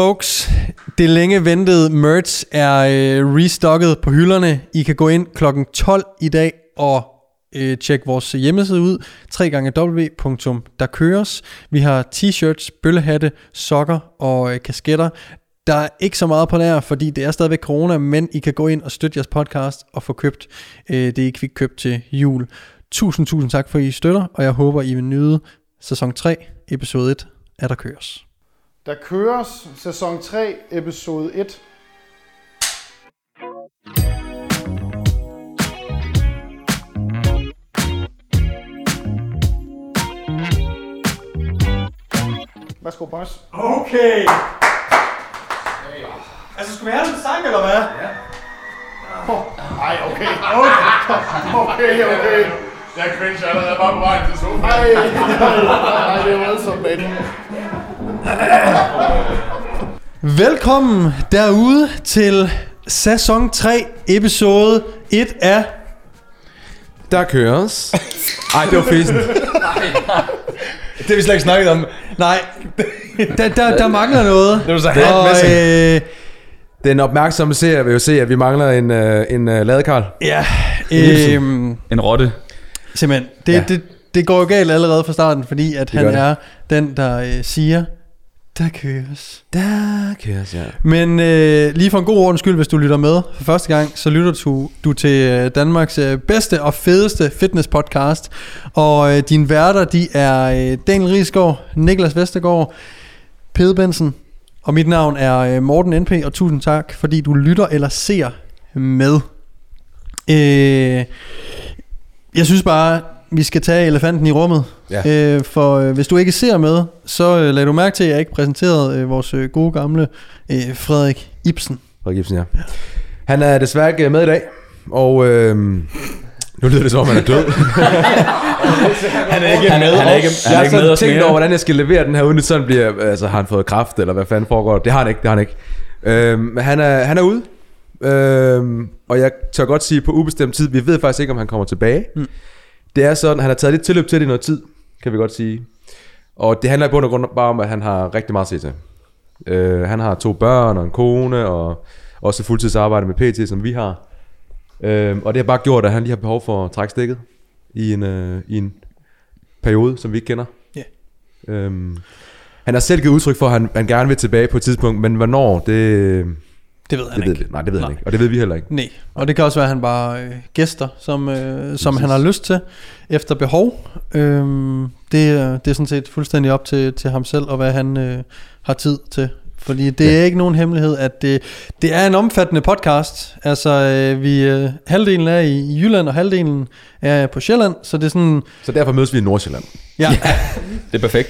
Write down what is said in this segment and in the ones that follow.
Folks, det længe ventede merch er øh, restocket på hylderne. I kan gå ind klokken 12 i dag og øh, tjekke vores hjemmeside ud. www.derkøres. Vi har t-shirts, bøllehatte, sokker og øh, kasketter. Der er ikke så meget på der, fordi det er stadigvæk corona, men I kan gå ind og støtte jeres podcast og få købt øh, det, I fik købt til jul. Tusind, tusind tak for, at I støtter, og jeg håber, I vil nyde sæson 3, episode 1 af Der Køres. Der køres sæson 3, episode 1. Værsgo, boss. Okay. Altså, skulle vi have en sang, eller hvad? Ej, okay. Okay, okay, okay. Jeg er cringe allerede bare på vejen til sofaen. Ej, ej, ej, det er voldsomt, mate. Velkommen derude til sæson 3, episode 1 af... Der køres. Ej, det var fisen. det har vi slet ikke snakket om. Nej, der, der, der mangler noget. Det var så Og, øh, Den opmærksomme seer vil jo se, at vi mangler en, uh, en uh, ladekarl. ja, øh, En rotte. simpelthen. Det, Ja. ja. det, det går jo galt allerede fra starten, fordi at han det. er den, der øh, siger, der køres. Der køres, ja. Men øh, lige for en god ordens skyld, hvis du lytter med for første gang, så lytter du, du til øh, Danmarks øh, bedste og fedeste fitness podcast. Og øh, dine værter, de er øh, Daniel Riesgaard, Niklas Vestergaard, Pede Bensen, og mit navn er øh, Morten NP, og tusind tak, fordi du lytter eller ser med. Øh, jeg synes bare, vi skal tage elefanten i rummet. Ja. Øh, for øh, hvis du ikke ser med, så øh, lad du mærke til, at jeg ikke præsenterede øh, vores øh, gode gamle øh, Frederik Ibsen. Frederik Ibsen, ja. Han er desværre ikke med i dag, og øh, nu lyder det som om, han er død. Han er ikke han, med. Han er ikke, han jeg er har ikke med sådan os tænkt over, hvordan jeg skal levere den her, uden at sådan bliver, altså har han fået kraft, eller hvad fanden foregår der? Det har han ikke, det har han ikke. Øh, men han er, han er ude, øh, og jeg tør godt sige på ubestemt tid, vi ved faktisk ikke, om han kommer tilbage. Mm. Det er sådan, han har taget lidt tilløb til det i noget tid, kan vi godt sige. Og det handler i bund og grund bare om, at han har rigtig meget at se til. Øh, han har to børn og en kone, og også fuldtidsarbejde med PT, som vi har. Øh, og det har bare gjort, at han lige har behov for at trække stikket i en, øh, i en periode, som vi ikke kender. Ja. Øhm, han har selv givet udtryk for, at han, han gerne vil tilbage på et tidspunkt, men hvornår, det, Det ved han det ved ikke. vi, nej, det ved Nej. han ikke. Og det ved vi heller ikke. Nej, og det kan også være, at han bare øh, gæster, som, øh, som han har lyst til, efter behov. Øhm, det, det er sådan set fuldstændig op til, til ham selv, og hvad han øh, har tid til. Fordi det Ja. er ikke nogen hemmelighed, at det, det er en omfattende podcast. Altså, øh, vi, øh, halvdelen er i, i Jylland, og halvdelen er på Sjælland, så det er sådan, Så derfor mødes vi i Nordsjælland. ja, Det er perfekt.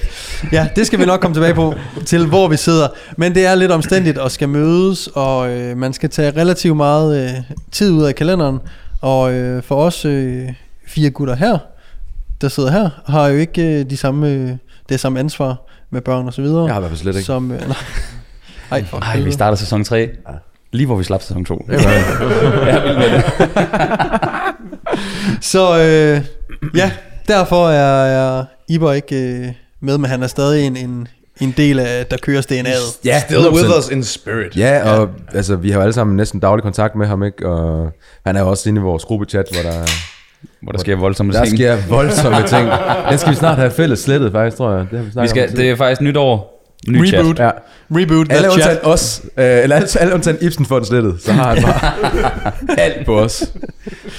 Ja, det skal vi nok komme tilbage på, til hvor vi sidder. Men det er lidt omstændigt at skal mødes, og øh, man skal tage relativt meget øh, tid ud af kalenderen. Og øh, for os øh, fire gutter her, der sidder her, har jo ikke øh, de samme, øh, det samme ansvar med børn og så videre. Jeg har i hvert fald slet ikke. Som, øh, nej. Ej, for Ej, vi starter sæson 3. Lige hvor vi slap sæson 2. Det var, Jeg er vild med det. Så øh, ja, derfor er, er Iber ikke øh, med, men han er stadig en, en, en del af, der kører DNA'et. ja, Still with us in spirit. Ja, og ja. altså, vi har jo alle sammen næsten daglig kontakt med ham, ikke? Og han er jo også inde i vores gruppechat, hvor der, Hvor der sker voldsomme der ting. sker voldsomme ting. Den skal vi snart have fælles slettet, faktisk, tror jeg. Det har vi, Vi skal, om det er faktisk nytår. Ny chat. Reboot. Ja. Reboot Alle undtagen chat. os, øh, eller alle, alle undtagen Ibsen den slettet, så har han bare alt på os.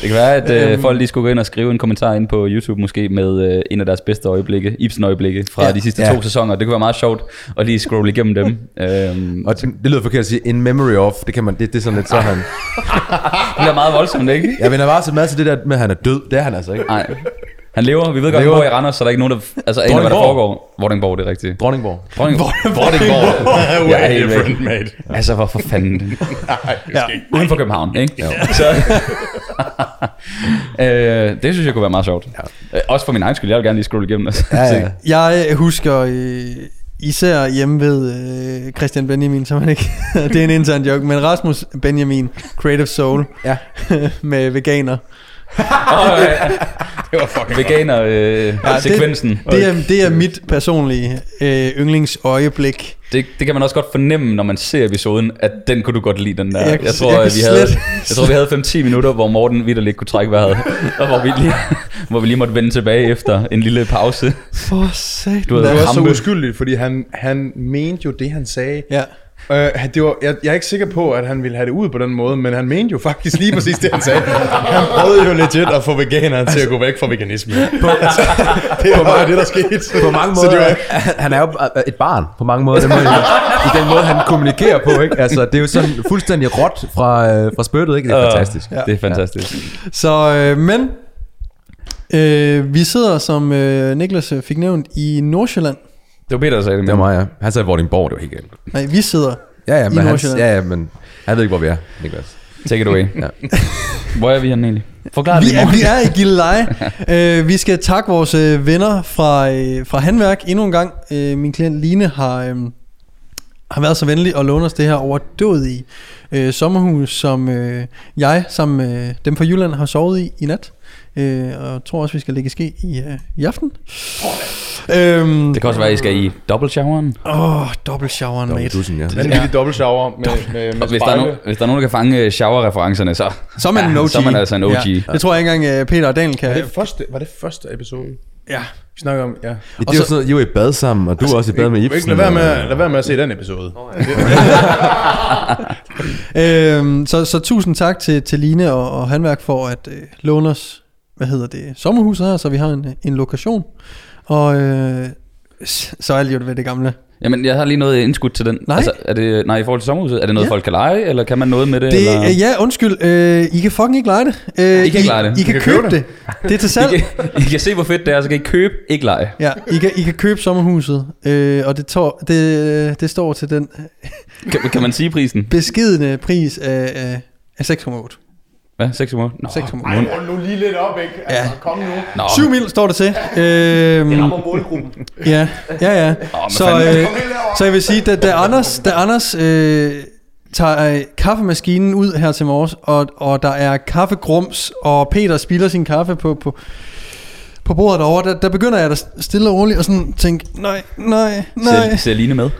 Det kan være, at øh, folk lige skulle gå ind og skrive en kommentar ind på YouTube måske med øh, en af deres bedste øjeblikke, Ibsen øjeblikke fra Ja. de sidste Ja. to sæsoner. Det kunne være meget sjovt at lige scrolle igennem dem. Øhm, Og det, det lyder forkert at sige, in memory of, det kan man, det, det er sådan lidt så han. det bliver meget voldsomt, ikke? Jeg vender bare så meget til det der med, at han er død. Det er han altså ikke. Nej. Han lever. Vi ved godt, han lever. bor i Randers, så der er ikke nogen, der... Altså, aner, hvad der Vordingborg. foregår. Vordingborg, det er rigtigt. Dronningborg. Dronning... Vordingborg. Jeg er helt different, mate. Altså, hvorfor fanden? Ja. Uden for København, ikke? Jo. Så, øh, det synes jeg kunne være meget sjovt. Ja. Også for min egen skyld. Jeg vil gerne lige scrolle igennem det. Ja, ja. Jeg husker øh, især hjemme ved øh, Christian Benjamin, som han ikke... det er en intern joke, men Rasmus Benjamin, Creative Soul, Ja. med veganer. Oh, ja. Det var fucking Veganer øh, ja, det- sekvensen. Det er, det er mit personlige øh, yndlingsøjeblik. Det, det kan man også godt fornemme, når man ser episoden, at den kunne du godt lide, den der. Jeg Jeg, tror, jeg at vi havde, jeg tror, vi havde 5-10 minutter, hvor Morten vidderligt kunne trække vejret, og hvor vi, lige, hvor vi lige måtte vende tilbage efter en lille pause. For satan. Du Det var så Hampe. uskyldigt, fordi han, han mente jo det, han sagde. Ja. Øh, det var, jeg, jeg er ikke sikker på, at han ville have det ud på den måde, men han mente jo faktisk lige præcis det, han sagde. Han prøvede jo legit at få veganeren til at gå væk fra veganisme. På, altså, det er bare det, der skete. På mange Så det måder, var, han, er jo et barn på mange måder, den måde, i den måde, han kommunikerer på, ikke? Altså, det er jo sådan fuldstændig råt fra, øh, fra spyttet, ikke? Det er Øh, fantastisk. Ja. Det er fantastisk. Så, øh, men øh, vi sidder, som øh, Niklas øh, fik nævnt, i Nordsjælland. Det var Peter, der sagde det. Det var mig, ja. Han sagde Vordingborg, det var helt galt. Nej, vi sidder. Ja, ja, men, han, Nordsjælland. ja, ja, men han ved ikke, hvor vi er, Niklas. Take it away. Ja. Hvor er vi henne egentlig? Forklar det Vi er, vi er i Gilleleje. øh, vi skal takke vores øh, venner fra, øh, fra Handværk endnu en gang. Øh, min klient Line har, øh, har været så venlig at låne os det her overdådige øh, sommerhus, som øh, jeg sammen med dem fra Jylland har sovet i i nat. Øh, og jeg tror også, vi skal lægge ske i, øh, i aften. Øhm, Det kan også være, at I skal i dobbeltshoweren. Åh, oh, dobbeltshoweren, Dobbelt mate. dusin, ja. en lille dobbelt shower med, med, med Og hvis der, er no, hvis der er nogen, der kan fange øh, shower-referencerne, så, Så er man en OG. så er man altså en OG. Ja, det tror jeg ikke engang, øh, Peter og Daniel kan. Var det, første, var det første episode? Ja. Vi snakker om, ja. Det er jo sådan noget, I er jo i bad sammen, og du er også i bad med Ikke Ibsen. lad være med, og- lad være med at se den episode. Øhm, så, så tusind tak til, til Line og, og Handværk for at øh, låne os, hvad hedder det, sommerhuset her, så vi har en, en lokation. Og øh, så er alt jo ved det gamle. Jamen, jeg har lige noget indskudt til den. Nej. Altså, er det, nej, i forhold til sommerhuset, er det noget, Ja. folk kan lege, eller kan man noget med det? Det, eller? øh, ja, undskyld, øh, I kan fucking ikke lege det. Øh, I kan ikke lege det. I, kan, købe det. det. er til salg. I, kan, I kan se, hvor fedt det er, så kan I købe, ikke lege. Ja, I kan, I kan købe sommerhuset, øh, og det, tår, det, det står til den Kan, kan man sige prisen? beskedende pris af, af, af 6,8. Hvad? 6 uger? Nå, 6,8. Ej, hold nu lige lidt op, ikke? Altså, Ja. kom nu. Nå. 7 mil står det til. Øhm, Det rammer målgruppen. Ja, ja, ja. men så, øh, så jeg vil sige, da, da Anders, da Anders øh, tager øh, kaffemaskinen ud her til morges, og, og der er kaffegrums, og Peter spilder sin kaffe på, på, på bordet derovre, der, der begynder jeg da stille og roligt og sådan tænke, nej, nej, nej. Ser, ser Line med?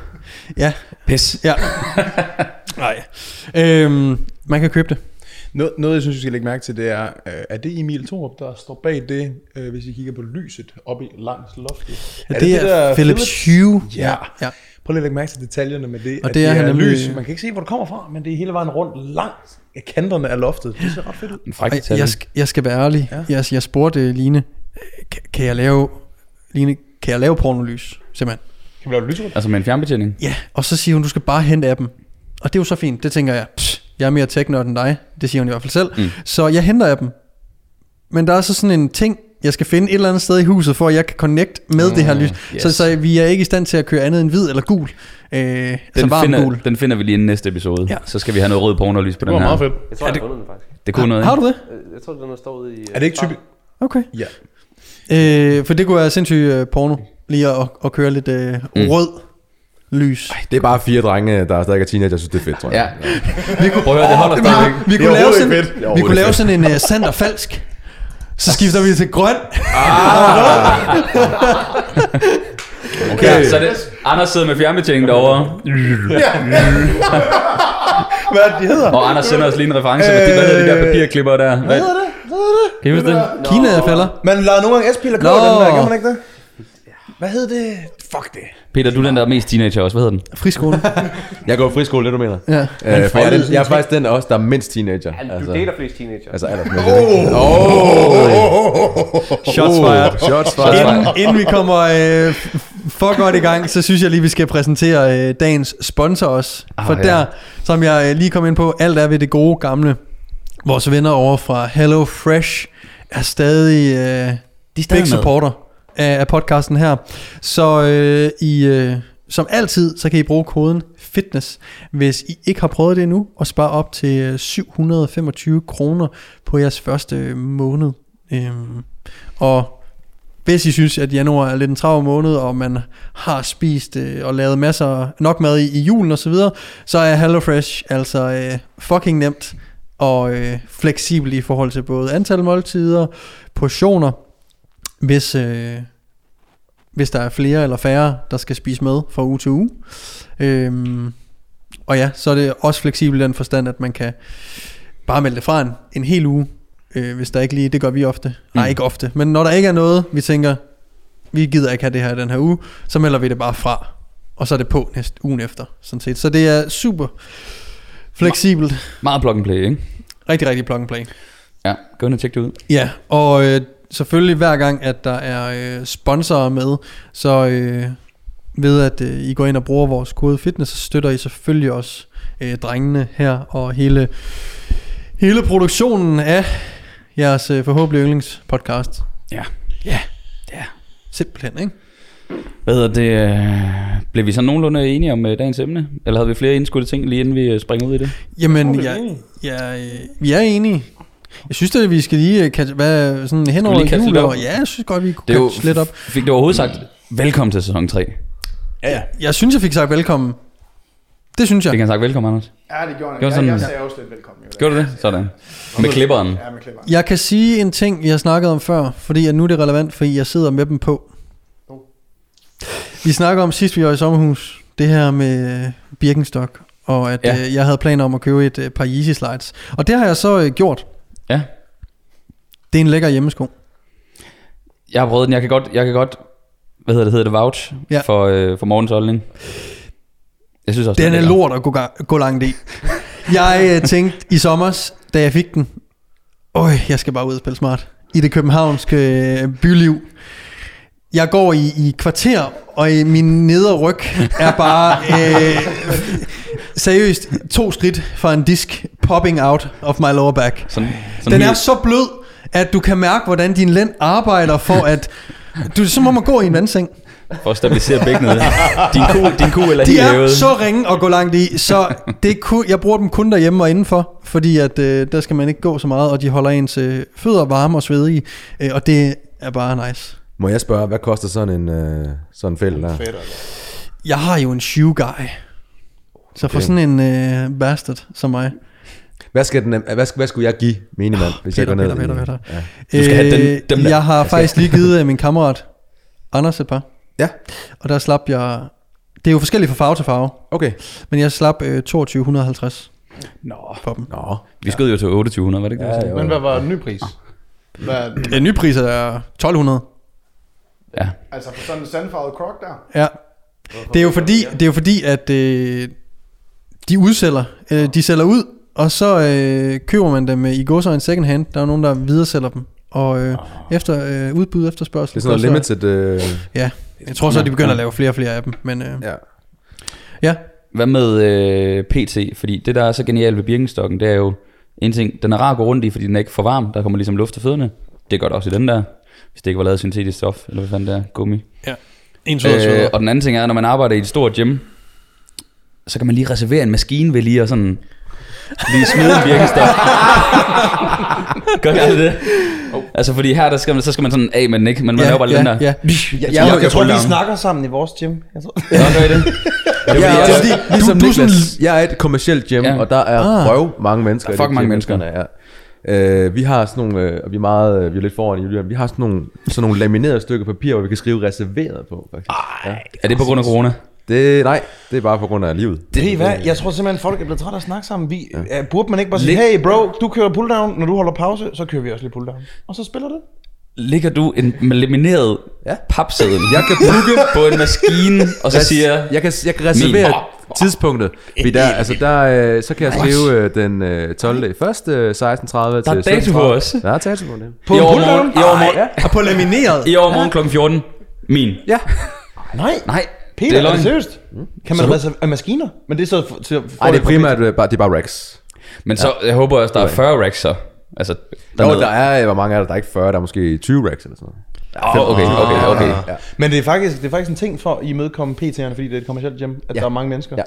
Ja, Pis. ja. nej. Øhm, man kan købe det. Noget, noget, jeg synes, vi skal lægge mærke til, det er, øh, er det Emil Thorup, der står bag det, øh, hvis I kigger på lyset oppe i langs loftet? Ja, det, er, det er Philips Hue. Ja. ja. Prøv lige at lægge mærke til detaljerne med det. Og at det er han nemlig- lys. Man kan ikke se, hvor det kommer fra, men det er hele vejen rundt langs kanterne af loftet. Det ser ret fedt ud. En fræk detalje. jeg, sk- jeg skal være ærlig. Ja. Jeg, jeg spurgte Line, kan, kan jeg lave Line, kan jeg lave pornolys? Simpelthen. Kan vi lave det lyserødt? Altså med en fjernbetjening? Ja, og så siger hun, du skal bare hente appen. Og det er jo så fint, det tænker jeg. Pss, jeg er mere teknørd end dig, det siger hun i hvert fald selv. Mm. Så jeg henter appen. Men der er så sådan en ting, jeg skal finde et eller andet sted i huset, for at jeg kan connect med mm, det her lys. yes. Så, så vi er ikke i stand til at køre andet end hvid eller gul. Øh, så Den varm finder, gul. den finder vi lige i næste episode. Ja. Så skal vi have noget rød pornolys på Det den var her. meget fedt. Jeg tror, jeg har fundet den faktisk. Det kunne noget. Har du det? Øh, Jeg tror, den har stået i... øh, Er det ikke typisk? Okay. Ja. Øh, for det kunne være sindssygt øh, porno, lige at, at køre lidt øh, Mm. rød lys. Det er bare fire drenge, der stadig er teenager, jeg synes, det er fedt, tror jeg. Ja. Vi kunne prøve det holder Vi, stadigvæk. vi, Det er kunne lave sådan, fedt. Det er vi kunne lave sådan en uh, sand og falsk. Så skifter vi til grøn. Okay. Ja, så det, Anders sidder med fjernbetjeningen derovre, Hvad er det, de hedder? og Anders sender os lige en reference. Hvad, hvad hedder de der papirklipper der? Hvad hedder det? Kan I huske det? Kina er falder. Man lader nogle gange S-piller gå den der, kan man ikke det? Hvad hed det? Fuck det. Peter, du er den der er mest teenager også. Hvad hedder den? Friskole. Jeg går i friskole, det du mener. Ja. Øh, for jeg, er den, jeg er faktisk den os, der er mindst teenager. Han, du dater flest teenager. Altså aldersmæssigt. Oh. Shots fired. Shots fired. Inden, inden vi kommer øh, for godt i gang, så synes jeg lige, vi skal præsentere øh, dagens sponsor også. For Ah, ja. der, som jeg øh, lige kom ind på, alt er ved det gode gamle. Vores venner over fra Hello Fresh er stadig, øh, De er big stadig med. supporter af, af podcasten her. Så øh, I, øh, som altid, så kan I bruge koden FITNESS, hvis I ikke har prøvet det endnu, og spare op til øh, 725 kroner på jeres første øh, måned. Øhm, og hvis I synes, at januar er lidt en travl måned, og man har spist øh, og lavet masser nok mad i, i julen og så videre, så er HelloFresh altså øh, fucking nemt og øh, fleksibel i forhold til både antal måltider, portioner hvis, øh, hvis der er flere eller færre, der skal spise med fra uge til uge. Øhm, og ja, så er det også fleksibelt i den forstand, at man kan bare melde det fra en, en hel uge, øh, hvis der ikke lige, det gør vi ofte. Mm. Nej, ikke ofte, men når der ikke er noget, vi tænker, vi gider ikke have det her den her uge, så melder vi det bare fra. Og så er det på næste ugen efter, sådan set. Så det er super fleksibelt. Meget plug and play, ikke? Rigtig, rigtig plug and play. Ja, gå ind og tjek det ud. Ja, og øh, selvfølgelig hver gang, at der er øh, sponsorer med, så øh, ved at øh, I går ind og bruger vores kode fitness, så støtter I selvfølgelig også øh, drengene her, og hele, hele produktionen af jeres øh, forhåbentlig yndlingspodcast. Ja. Ja. Ja. Simpelthen, ikke? Hvad hedder det? øh, Blev vi så nogenlunde enige om øh, dagens emne? Eller havde vi flere indskudte ting, lige inden vi øh, springer ud i det? Jamen, ja, øh, vi er enige. Jeg synes at vi skal lige øh, hvad, sådan hen over jul. og- Ja, jeg synes godt, vi kunne Det jo, catch lidt op. Fik du overhovedet sagt, velkommen til sæson 3? Ja, ja. Jeg synes, jeg fik sagt velkommen. Det synes jeg. Fik han sagt velkommen, Anders? Ja, det gjorde han. Det Jeg, jeg sagde også lidt velkommen. Jo, Gjorde du det? Sådan. Med klipperen. Ja, med klipper. Jeg kan sige en ting, vi har snakket om før, fordi at nu er det relevant, fordi jeg sidder med dem på. Oh. Vi snakker om sidst vi var i sommerhus, det her med øh, Birkenstock, og at ja. øh, jeg havde planer om at købe et øh, par Yeezy Slides. Og det har jeg så øh, gjort. Ja. Det er en lækker hjemmesko. Jeg har prøvet den. Jeg kan godt, jeg kan godt hvad hedder det, hedder det vouch Ja. for, øh, for morgens holdning. Jeg synes også, Den er lækker. lort at gå, gå langt i. Jeg øh, tænkte i sommers, da jeg fik den, Øj, jeg skal bare ud og spille smart. I det københavnske øh, byliv. Jeg går i, i kvarter, og i min nedre ryg er bare øh, seriøst to skridt fra en disk popping out of my lower back. Sådan, sådan Den helt- er så blød, at du kan mærke, hvordan din lænd arbejder for at... Du, så må man gå i en vandseng. For at stabilisere bækkenet. Din ku, din ku eller De helt er hævet. så ringe at gå langt i, så det kun, jeg bruger dem kun derhjemme og indenfor, fordi at, øh, der skal man ikke gå så meget, og de holder ens øh, fødder varme og svedige, øh, og det er bare nice. Må jeg spørge, hvad koster sådan en øh, sådan en fælde der? Altså. Jeg har jo en shoe guy, så for sådan en øh, bastard som mig, Hvad, skal den, hvad, skal, hvad skulle jeg give minimand, hvis jeg Peter, går ned? Peter, Peter, Peter. Ja. Du skal have den- dem der. jeg har faktisk lige givet øh, min kammerat Anders et par, ja, og der slap jeg, det er jo forskelligt fra farve til farve, okay. men jeg slap øh, 2250 Nå. for dem. Nå, Vi skød jo til 2800, var det ikke det? Ja? Men hvad var den nye pris? Hvad, Den nye pris er 1200. Ja. altså for sådan en sandfarvet croc der? Ja. Det er jo fordi, det er jo fordi at øh, de udsælger, øh, de sælger ud, og så øh, køber man dem øh, i godsøjne second hand. Der er nogen, der videresælger dem. Og øh, efter øh, udbud efter spørgsel. det er sådan noget limited... Øh, Ja, jeg tror så, at de begynder at lave flere og flere af dem. Men øh, ja. ja, Hvad med øh, PT? Fordi det, der er så genialt ved Birkenstokken, det er jo en ting, den er rar at gå rundt i, fordi den er ikke for varm. Der kommer ligesom luft til fødderne. Det gør det også i den der. Hvis det ikke var lavet af syntetisk stof, eller hvad fanden det er, gummi. en sød Øh, øh, og den anden ting er, når man arbejder i et stort gym, så kan man lige reservere en maskine ved lige at sådan lige smide en Birkenstock. Gør jeg det? Altså fordi her, der skal man, så skal man sådan af med den, ikke? Men man ja, laver bare ja, den der. ja. Jeg, jeg, jeg jeg, jeg tror, vi snakker sammen i vores gym. Jeg tror. Nå, gør I det? Er Ja, fordi, det er jeg, fordi, ligesom du er sådan- jeg er et kommercielt gym, Ja. ja. og der er Ah. røv mange mennesker. Der er fucking mange mennesker. der er. Øh, vi har sådan nogle, øh, og vi er meget, øh, vi er lidt foran i Jylland, vi har sådan nogle, sådan nogle laminerede stykker papir, hvor vi kan skrive reserveret på, faktisk. Ja. er det på grund af corona? Det, nej, det er bare på grund af livet. Det, I hvad? Jeg tror simpelthen, folk er blevet trætte af at snakke sammen. Vi, ja. Burde man ikke bare sige, hey bro, du kører pulldown, når du holder pause, så kører vi også lige pulldown. Og så spiller det. Ligger du en lamineret Ja. papseddel Jeg kan booke, på en maskine, og så siger... jeg kan, jeg kan reservere Min- tidspunktet. Vi der, altså der, øh, så kan jeg skrive øh, den øh, 12. i første øh, 16.30 til Der er dato på 17.30. os. Der er dato på det. På I en overmorgen, pulldown? i overmorgen, Og på lamineret. i overmorgen kl. 14. Min. Ja. Nej, Nej, Peter, det er er, det seriøst? Kan man reservere maskiner? Men det er så til, for Nej, det er primært øh, bare, det er bare Rex. Men så, jeg håber også, der er 40 racks så. Altså, Der, dernede. der er, øh, hvor mange er der? Der er ikke 40, der er måske 20 Rex eller sådan noget. Åh, okay, okay, okay. Ja. Men det er faktisk, det er faktisk en ting for at imødekomme PT'erne, fordi det er et kommersielt gym, at Ja. der er mange mennesker. Ja.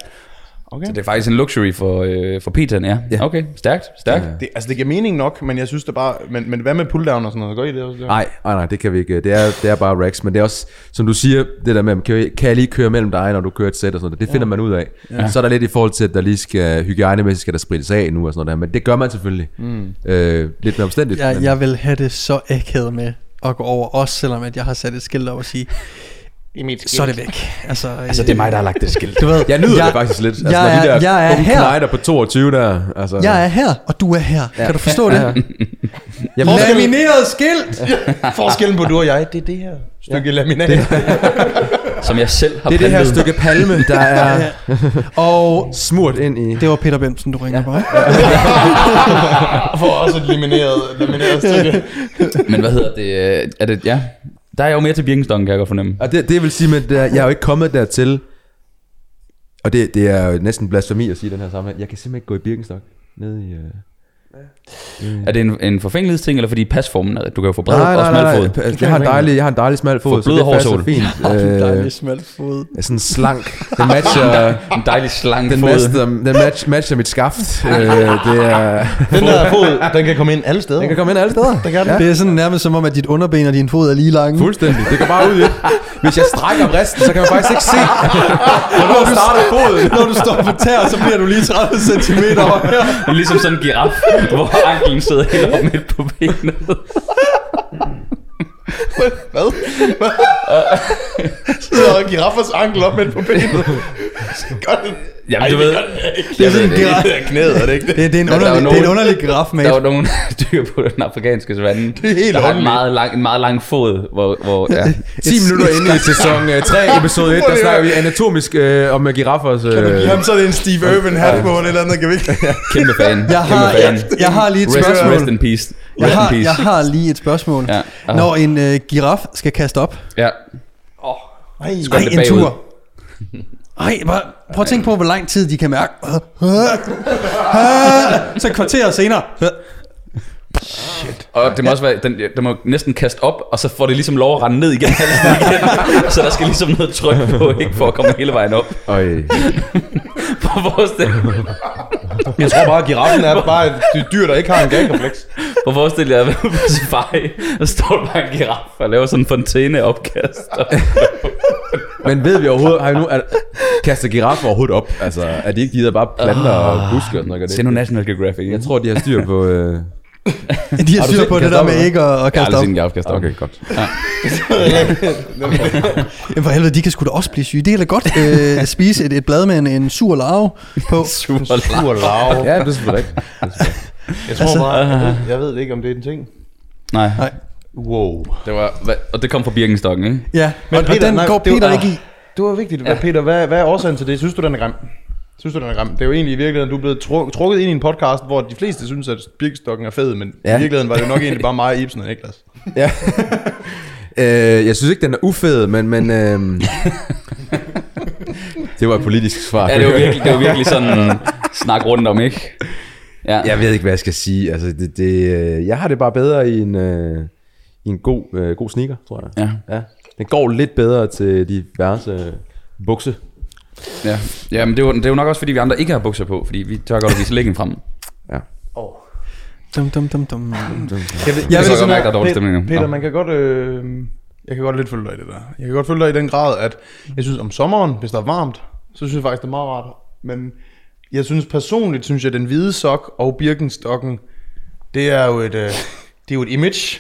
Okay. Så det er faktisk en luxury for, øh, for Peter'en, ja. Ja. Okay, stærkt, stærkt. Det, altså det giver mening nok, men jeg synes det bare, men, men hvad med pulldown og sådan noget, gør I det også? Der? Nej, nej, nej, det kan vi ikke. Det er, det er bare Rex, men det er også, som du siger, det der med, kan jeg, kan jeg lige køre mellem dig, når du kører et sæt og sådan noget, det finder man ud af. Ja. Så er der lidt i forhold til, at der lige skal, hygiejnemæssigt skal der sprittes af nu og sådan noget der, men det gør man selvfølgelig. Mm. Øh, lidt mere omstændigt. Jeg, men, jeg vil have det så akavet med at gå over, også selvom at jeg har sat et skilt op og sige, I mit så er det væk. Altså, Altså, det er mig, der har lagt det skilt. Du ved, Jeg nyder jeg- det faktisk lidt. Altså, jeg når de er- der jeg er her. knejder på 22 der. Altså, jeg er her, og du er her. Kan du forstå det? Jamen, Lamineret skilt! Forskellen på du og jeg, det er det her stykke laminat. Som jeg selv har det er det her stykke palme, der er Og smurt ind i... det var Peter Bemsen, du ringer på, ikke? For også et lamineret, lamineret stykke. Men hvad hedder det? Er det ja. Der er jeg jo mere til Birkenstocken, kan jeg godt fornemme. Og det, det vil sige, at jeg er jo ikke kommet dertil, og det, det er jo næsten blasfemi at sige i den her sammenhæng. Jeg kan simpelthen ikke gå i Birkenstock nede i... Øh, Uh... Er det en, en forfængelighedstting, eller fordi pasformen, at du kan jo få bred og smal fod? Altså, Jeg har en dejlig, jeg har en dejlig smal fod, så det passer hårsål. fint. Øh, Dejlig smalt fod. er sådan slank. Den matcher, En dejlig slang den fod. matcher, den match, matcher mit skaft. Øh, det er, Den der fod, den kan komme ind alle steder. den kan komme ind alle steder. Det kan den. Det er sådan nærmest som om, at dit underben og din fod er lige lange. Fuldstændig. Det går bare ud i. Hvis jeg strækker resten, så kan man faktisk ikke se, hvornår starter foden. Når du står på tær, så bliver du lige 30 cm højere. Det er ligesom sådan en giraf, hvor anklen sidder helt op midt på benet. Hvad? Sidder og giraffers ankel op midt på benet. Gør den. Jamen, du ved, Det er sådan en giraf. Er knæet, er det ikke det? Det, det, er en der er underlig, jo det er en nogen- underlig giraf, der er jo mate. nogle dyr på den afrikanske savanne, Det er helt der har en meget, lang, en meget lang fod, hvor, hvor ja. 10 minutter inde i sæson 3, episode 1, der snakker vi anatomisk øh, om giraffers... Øh, Jamen, så er det en Steve Irwin hat på, eller andet, kan vi ikke? kæmpe fan. Jeg har, jeg, jeg har lige et Rest, rest spørgsmål. in peace. Jeg Rest in har, peace. jeg har lige et spørgsmål. Ja. Når en øh, giraf skal kaste op, Ja. Nej, ej, det en tur. Ej, bare, prøv at tænke på, hvor lang tid de kan mærke. Så et kvarter senere. Og det må også være, den, den må næsten kaste op, og så får det ligesom lov at rende ned igen igen. så der skal ligesom noget tryk på, ikke for at komme hele vejen op. Øj. At forestille, Jeg tror bare, at giraffen er bare et dyr, der ikke har en gagkompleks. prøv at forestille jer at på safari, og står der bare en giraf og laver sådan en fontæneopkast. Men ved vi overhovedet, har vi nu, er, kaster giraffer overhovedet op? Altså, er de ikke de der bare planter og buske og sådan noget? Se nu Det? National Geographic. Jeg tror, de har styr på... Øh... De har styr på det kaste der op, med ikke at, at Jeg har kaste aldrig op. set en kaste op. Okay, godt. Jamen for helvede, de kan sgu da også blive syge. Det kan da godt øh, spise et, et blad med en, en sur larve på. Super Sur lav. Ja, det er selvfølgelig ikke. Jeg tror bare, jeg ved, jeg ved ikke, om det er en ting. Nej, Nej. Wow. det var, hvad, og det kom fra Birkenstokken, ikke? Ja, Men og, Peter, og den nej, går var- Peter ah. ikke i. Det var vigtigt. Hvad, Ja. Peter, hvad, hvad er årsagen til det? Synes du, den er grim? Synes du, den er grim? Det er jo egentlig i virkeligheden, du er blevet tru- trukket ind i en podcast, hvor de fleste synes, at Birkenstokken er fed, men ja. I virkeligheden var det nok egentlig bare mig, Ibsen og Niklas. Ja. øh, jeg synes ikke, den er ufed, men... men øh... det var et politisk svar. Ja, det var virkelig, det var virkelig sådan snak rundt om, ikke? Ja. Jeg ved ikke, hvad jeg skal sige. Altså, det, det, øh, jeg har det bare bedre i en, øh, i en god, øh, god sneaker, tror jeg. Ja. Ja. Den går lidt bedre til diverse bukse. Ja, ja men det er, jo, det er jo nok også, fordi vi andre ikke har bukser på, fordi vi tør godt at vise læggen frem. Ja. Dum, dum, dum, dum. Jeg, vil, jeg godt mærke, der er dårlig stemning nu. Peter, Nå. man kan godt... Øh, jeg kan godt lidt følge dig i det der. Jeg kan godt følge dig i den grad, at jeg synes om sommeren, hvis der er varmt, så synes jeg faktisk, det er meget rart. Men jeg synes personligt, synes jeg, den hvide sok og Birkenstokken, det er jo et, øh, det er jo et image,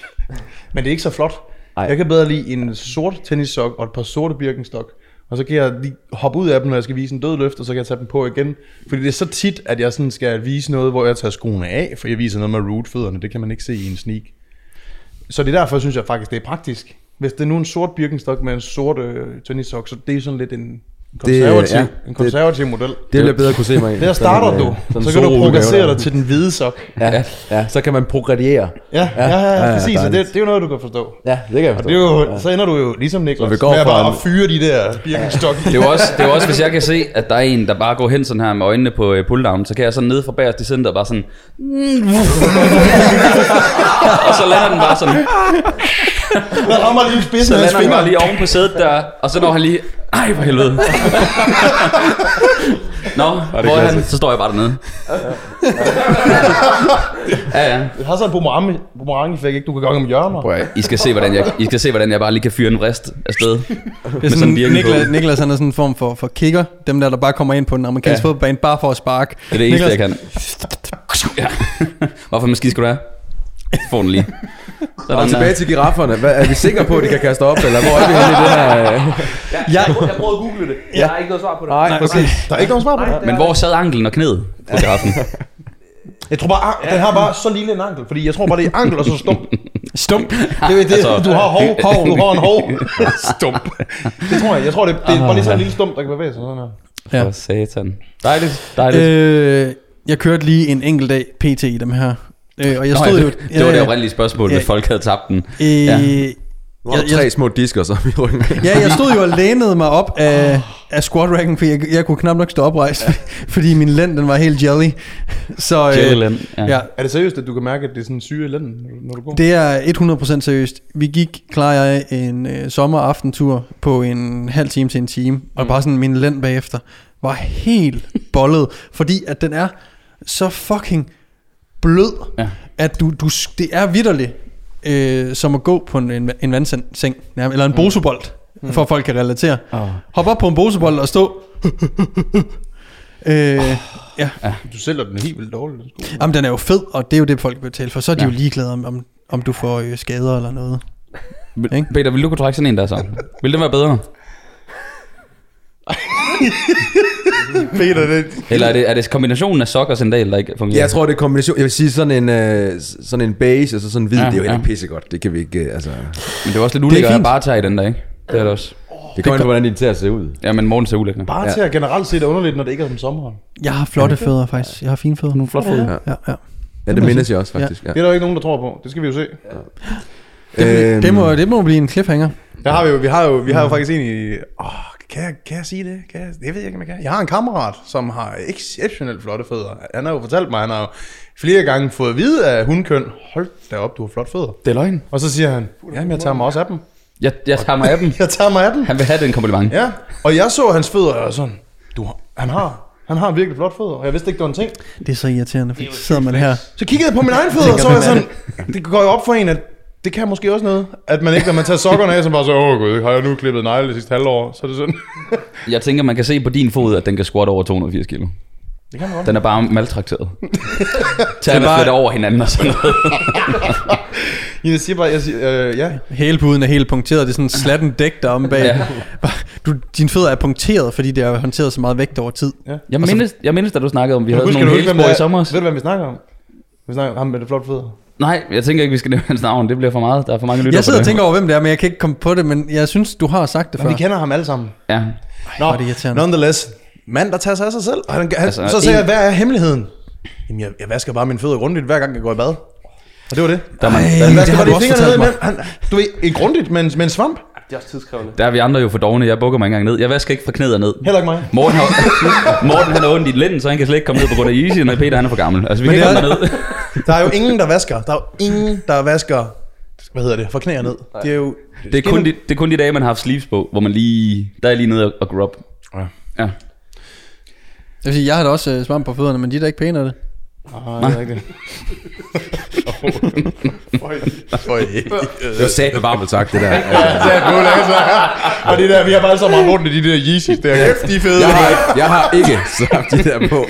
men det er ikke så flot. Ej. Jeg kan bedre lide en sort tennissok og et par sorte Birkenstock. Og så kan jeg lige hoppe ud af dem, når jeg skal vise en død løft, og så kan jeg tage dem på igen. Fordi det er så tit, at jeg sådan skal vise noget, hvor jeg tager skoene af, for jeg viser noget med rootfødderne. Det kan man ikke se i en sneak. Så det er derfor, synes jeg faktisk, det er praktisk. Hvis det er nu en sort Birkenstock med en sort øh, tennissok, så det er sådan lidt en konservativ, ja, det, ja, en konservativ det, model. Det jeg bedre kunne se mig i. Der starter Sådan, du, øh, sådan så kan du progressere dig til den hvide sok. Ja, ja, så kan man progrediere. Ja, ja, ja, ja, ja, præcis, og det, det er jo noget, du kan forstå. Ja, det kan jeg Og det er jo, så ender du jo ligesom Niklas, Så vi går med at bare en- at fyre de der Birkenstock. Det er jo også, det er også hvis jeg kan se, at der er en, der bare går hen sådan her med øjnene på uh, pulldown, så kan jeg sådan nede fra bagerst i center bare sådan... og så lander den bare sådan, Der rammer lige spidsen så af hans lander den bare fingre. lige oven på sædet der, og så når han lige... Ej, for helvede. Nå, hvor er han? Så står jeg bare dernede. ja, ja. Det har sådan en boomerang, boomerang effekt, ikke? Du kan gøre om hjørner. Prøv at, I skal se, hvordan jeg, I skal se, hvordan jeg bare lige kan fyre en rist afsted. Det er sådan sådan, Niklas. Niklas han er sådan en form for, for kicker. Dem der, der bare kommer ind på den amerikanske Ja. fodboldbane, bare for at sparke. Det er det eneste, jeg Niklas, kan. Ja. Hvorfor maskine skulle du have? Får den lige. Sådan Og der. tilbage til girafferne. Hvad, er vi sikre på, at de kan kaste op, eller hvor er vi henne i det her? øh? Jeg, jeg, jeg prøvede at google det. Jeg har ikke noget svar på det. Nej, præcis. Der er ikke nogen svar på det. Men hvor sad anklen og knæet på giraffen? Jeg tror bare, an- den har bare så lille en ankel, fordi jeg tror bare, det er ankel og så stump. Stump. Det er det, Altså- du har hov, hov, du har en hov. stump. Det tror jeg. Jeg tror, det, det er bare lige sådan en lille stump, der kan bevæge sig sådan her. Ja. For satan. Dejligt, dejligt. Øh, jeg kørte lige en enkelt dag PT i dem her. Øh, og jeg Nå, stod ja, jo... det, det var det oprindelige spørgsmål, Ja. hvis folk havde tabt den. Øh, Ja. Nu har du Jeg- tre små disker, så vi ryggen. Ja, jeg stod jo og lænede mig op af, af squat racken, for jeg, jeg kunne knap nok stå oprejst, fordi min lænd den var helt jelly. Så øh, Jellyland. Ja. ja, Er det seriøst, at du kan mærke, at det er sådan syge i lænden, når du- går? det er 100% seriøst. Vi gik, klar jeg, en øh, sommeraftentur på en halv time til en time, og bare sådan min lænd bagefter var helt bollet, fordi at den er så fucking blød, Ja. at du, du, det er vidderligt, øh, som at gå på en, en, en vandseng, nærmest, eller en bosobold, for at folk kan relatere. Oh. Hop op på en bosebold og stå. øh, ja, Du sælger den helt vildt dårligt. den sko. Jamen, den er jo fed, og det er jo det, folk vil betale for. Så er de Ja. jo ligeglade om, om, om du får øh, skader eller noget. Ikke? Peter, vil du kunne trække sådan en der så? Vil den være bedre? Peter, det, Eller er det, er det kombinationen af sok og sandal, der ikke fungerer? Ja, jeg tror, det er kombination. Jeg vil sige sådan en, øh, sådan en base, altså sådan en hvid, Ja, ja, det er jo ja. ja. pissegodt. Det kan vi ikke, øh, altså... Men det er også lidt Det er ulækkert at bare tage i den der, ikke? Det er det også. Det kommer an på, hvordan de at se ud. Ja, men morgen ser ulækker. bare til at generelt set er underligt, når det ikke er som sommeren. Jeg har flotte fødder, faktisk. Jeg har fine fødder. Nogle flot fod. Ja. Ja, ja. Ja, det mindes jeg også, faktisk. Ja. Det er der jo ikke nogen, der tror på. Det skal vi jo se. Det, Øhm, det, må, det må blive en cliffhanger. Der har vi jo, vi har jo, vi har jo faktisk en i... Åh, kan jeg, kan jeg sige det? Kan jeg, det ved jeg ikke, om jeg kan. Jeg har en kammerat, som har exceptionelt flotte fødder. Han har jo fortalt mig, han har jo flere gange fået at vide af hundkøn, hold da op, du har flotte fødder. Det er løgn. Og så siger han, jamen jeg tager mig også af dem. Jeg, jeg tager mig af dem. Jeg tager mig af dem. Han vil have den kompliment. Ja, og jeg så hans fødder, og sådan, du, har- han har, han har virkelig flot fødder, og jeg vidste ikke, det var en ting. Det er så irriterende, fordi så sidder man her. Så kiggede jeg på min egen fødder, og så var jeg sådan, det går jo op for en, at det kan måske også noget. At man ikke, når man tager sokkerne af, så bare så, åh gud, har jeg nu klippet negle det sidste halvår, så er det sådan. Jeg tænker, man kan se på din fod, at den kan squat over 280 kilo. Det kan man godt. Den er bare maltrakteret. Tag bare- flytte over hinanden og sådan noget. Jeg siger bare, jeg siger, øh, ja, Hælpuden er helt punkteret. Det er sådan en slatten dæk der om bag. Ja. Du, dine fødder er punkteret, fordi det har håndteret så meget vægt over tid. Jeg mindes, jeg mindes, da du snakkede om, vi havde nogle hælspor i er? sommer. Ved du, hvad vi snakker om? Vi snakker om ham med det flotte fødder. Nej, jeg tænker ikke, vi skal nævne hans navn. Det bliver for meget. Der er for mange lytter Jeg sidder og tænker over, hvem det er, men jeg kan ikke komme på det, men jeg synes, du har sagt det Men før. vi kender ham alle sammen. Ja. Nå, er det nonetheless. Mand, der tager sig af sig selv. Og han, han, Altså, så sagde en- jeg, hvad er hemmeligheden? Jamen, jeg, jeg vasker bare mine fødder grundigt, hver gang jeg går i bad. Og det var det. Der er, man, Ej. der, Han det har du de også fingrene ned, men han, du ved, en grundigt med en, med en svamp. Det er også tidskrævende. der er vi andre jo for dogne. Jeg bukker mig ikke engang ned. Jeg vasker ikke fra knæet og ned. Heller ikke mig. Morten, har, Morten han har ondt i lænden, så han kan slet ikke komme ned på grund af Yeezy, og Peter han er for gammel. Altså, vi Men kan det ikke er- komme ned. Der er jo ingen, der vasker. Der er jo ingen, der vasker, hvad hedder det, for knæer ned. Det er jo... Det er, kun de, det er kun de dage, man har haft sleeves på, hvor man lige... Der er lige nede og, og grub. Ja. Ja. Jeg vil sige, jeg har da også øh, svamp på fødderne, men de er da ikke pæne af det. Nej, det er rigtigt. Føj. Det var sat varmt sagt, det der. Ja, det er cool, altså. Og det der, vi har bare så meget rundt i de der Yeezys der. Kæft, de er fede. Jeg har, ikke, jeg har ikke sagt de der på.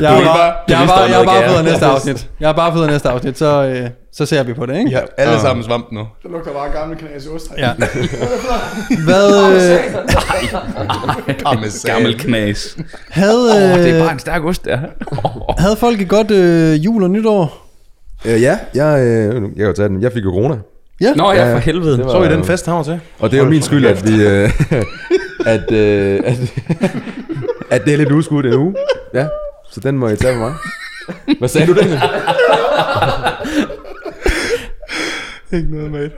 Jeg har bare, jeg har bare, der jeg har var bare fået næste afsnit. Jeg har bare fået næste afsnit, så, øh, så ser vi på det, ikke? Har alle sammen svamp nu. Det lugter bare gamle knas i ost. Ja. Hvad øh, Parmesan. Gammel knas. havde, Åh, øh, det er bare en stærk ost, der. havde folk et godt øh, jul og nytår? Øh, ja, jeg, øh, jeg kan jo tage den. Jeg fik jo corona. Nå ja, Ja, for helvede. var- Så i den fest, han var til. Og det er jo min skyld, at vi... Øh, at, øh, at, at det er lidt udskudt en uge. Ja, så den må I tage for mig. Hvad sagde du, Daniel? Ikke noget, mate.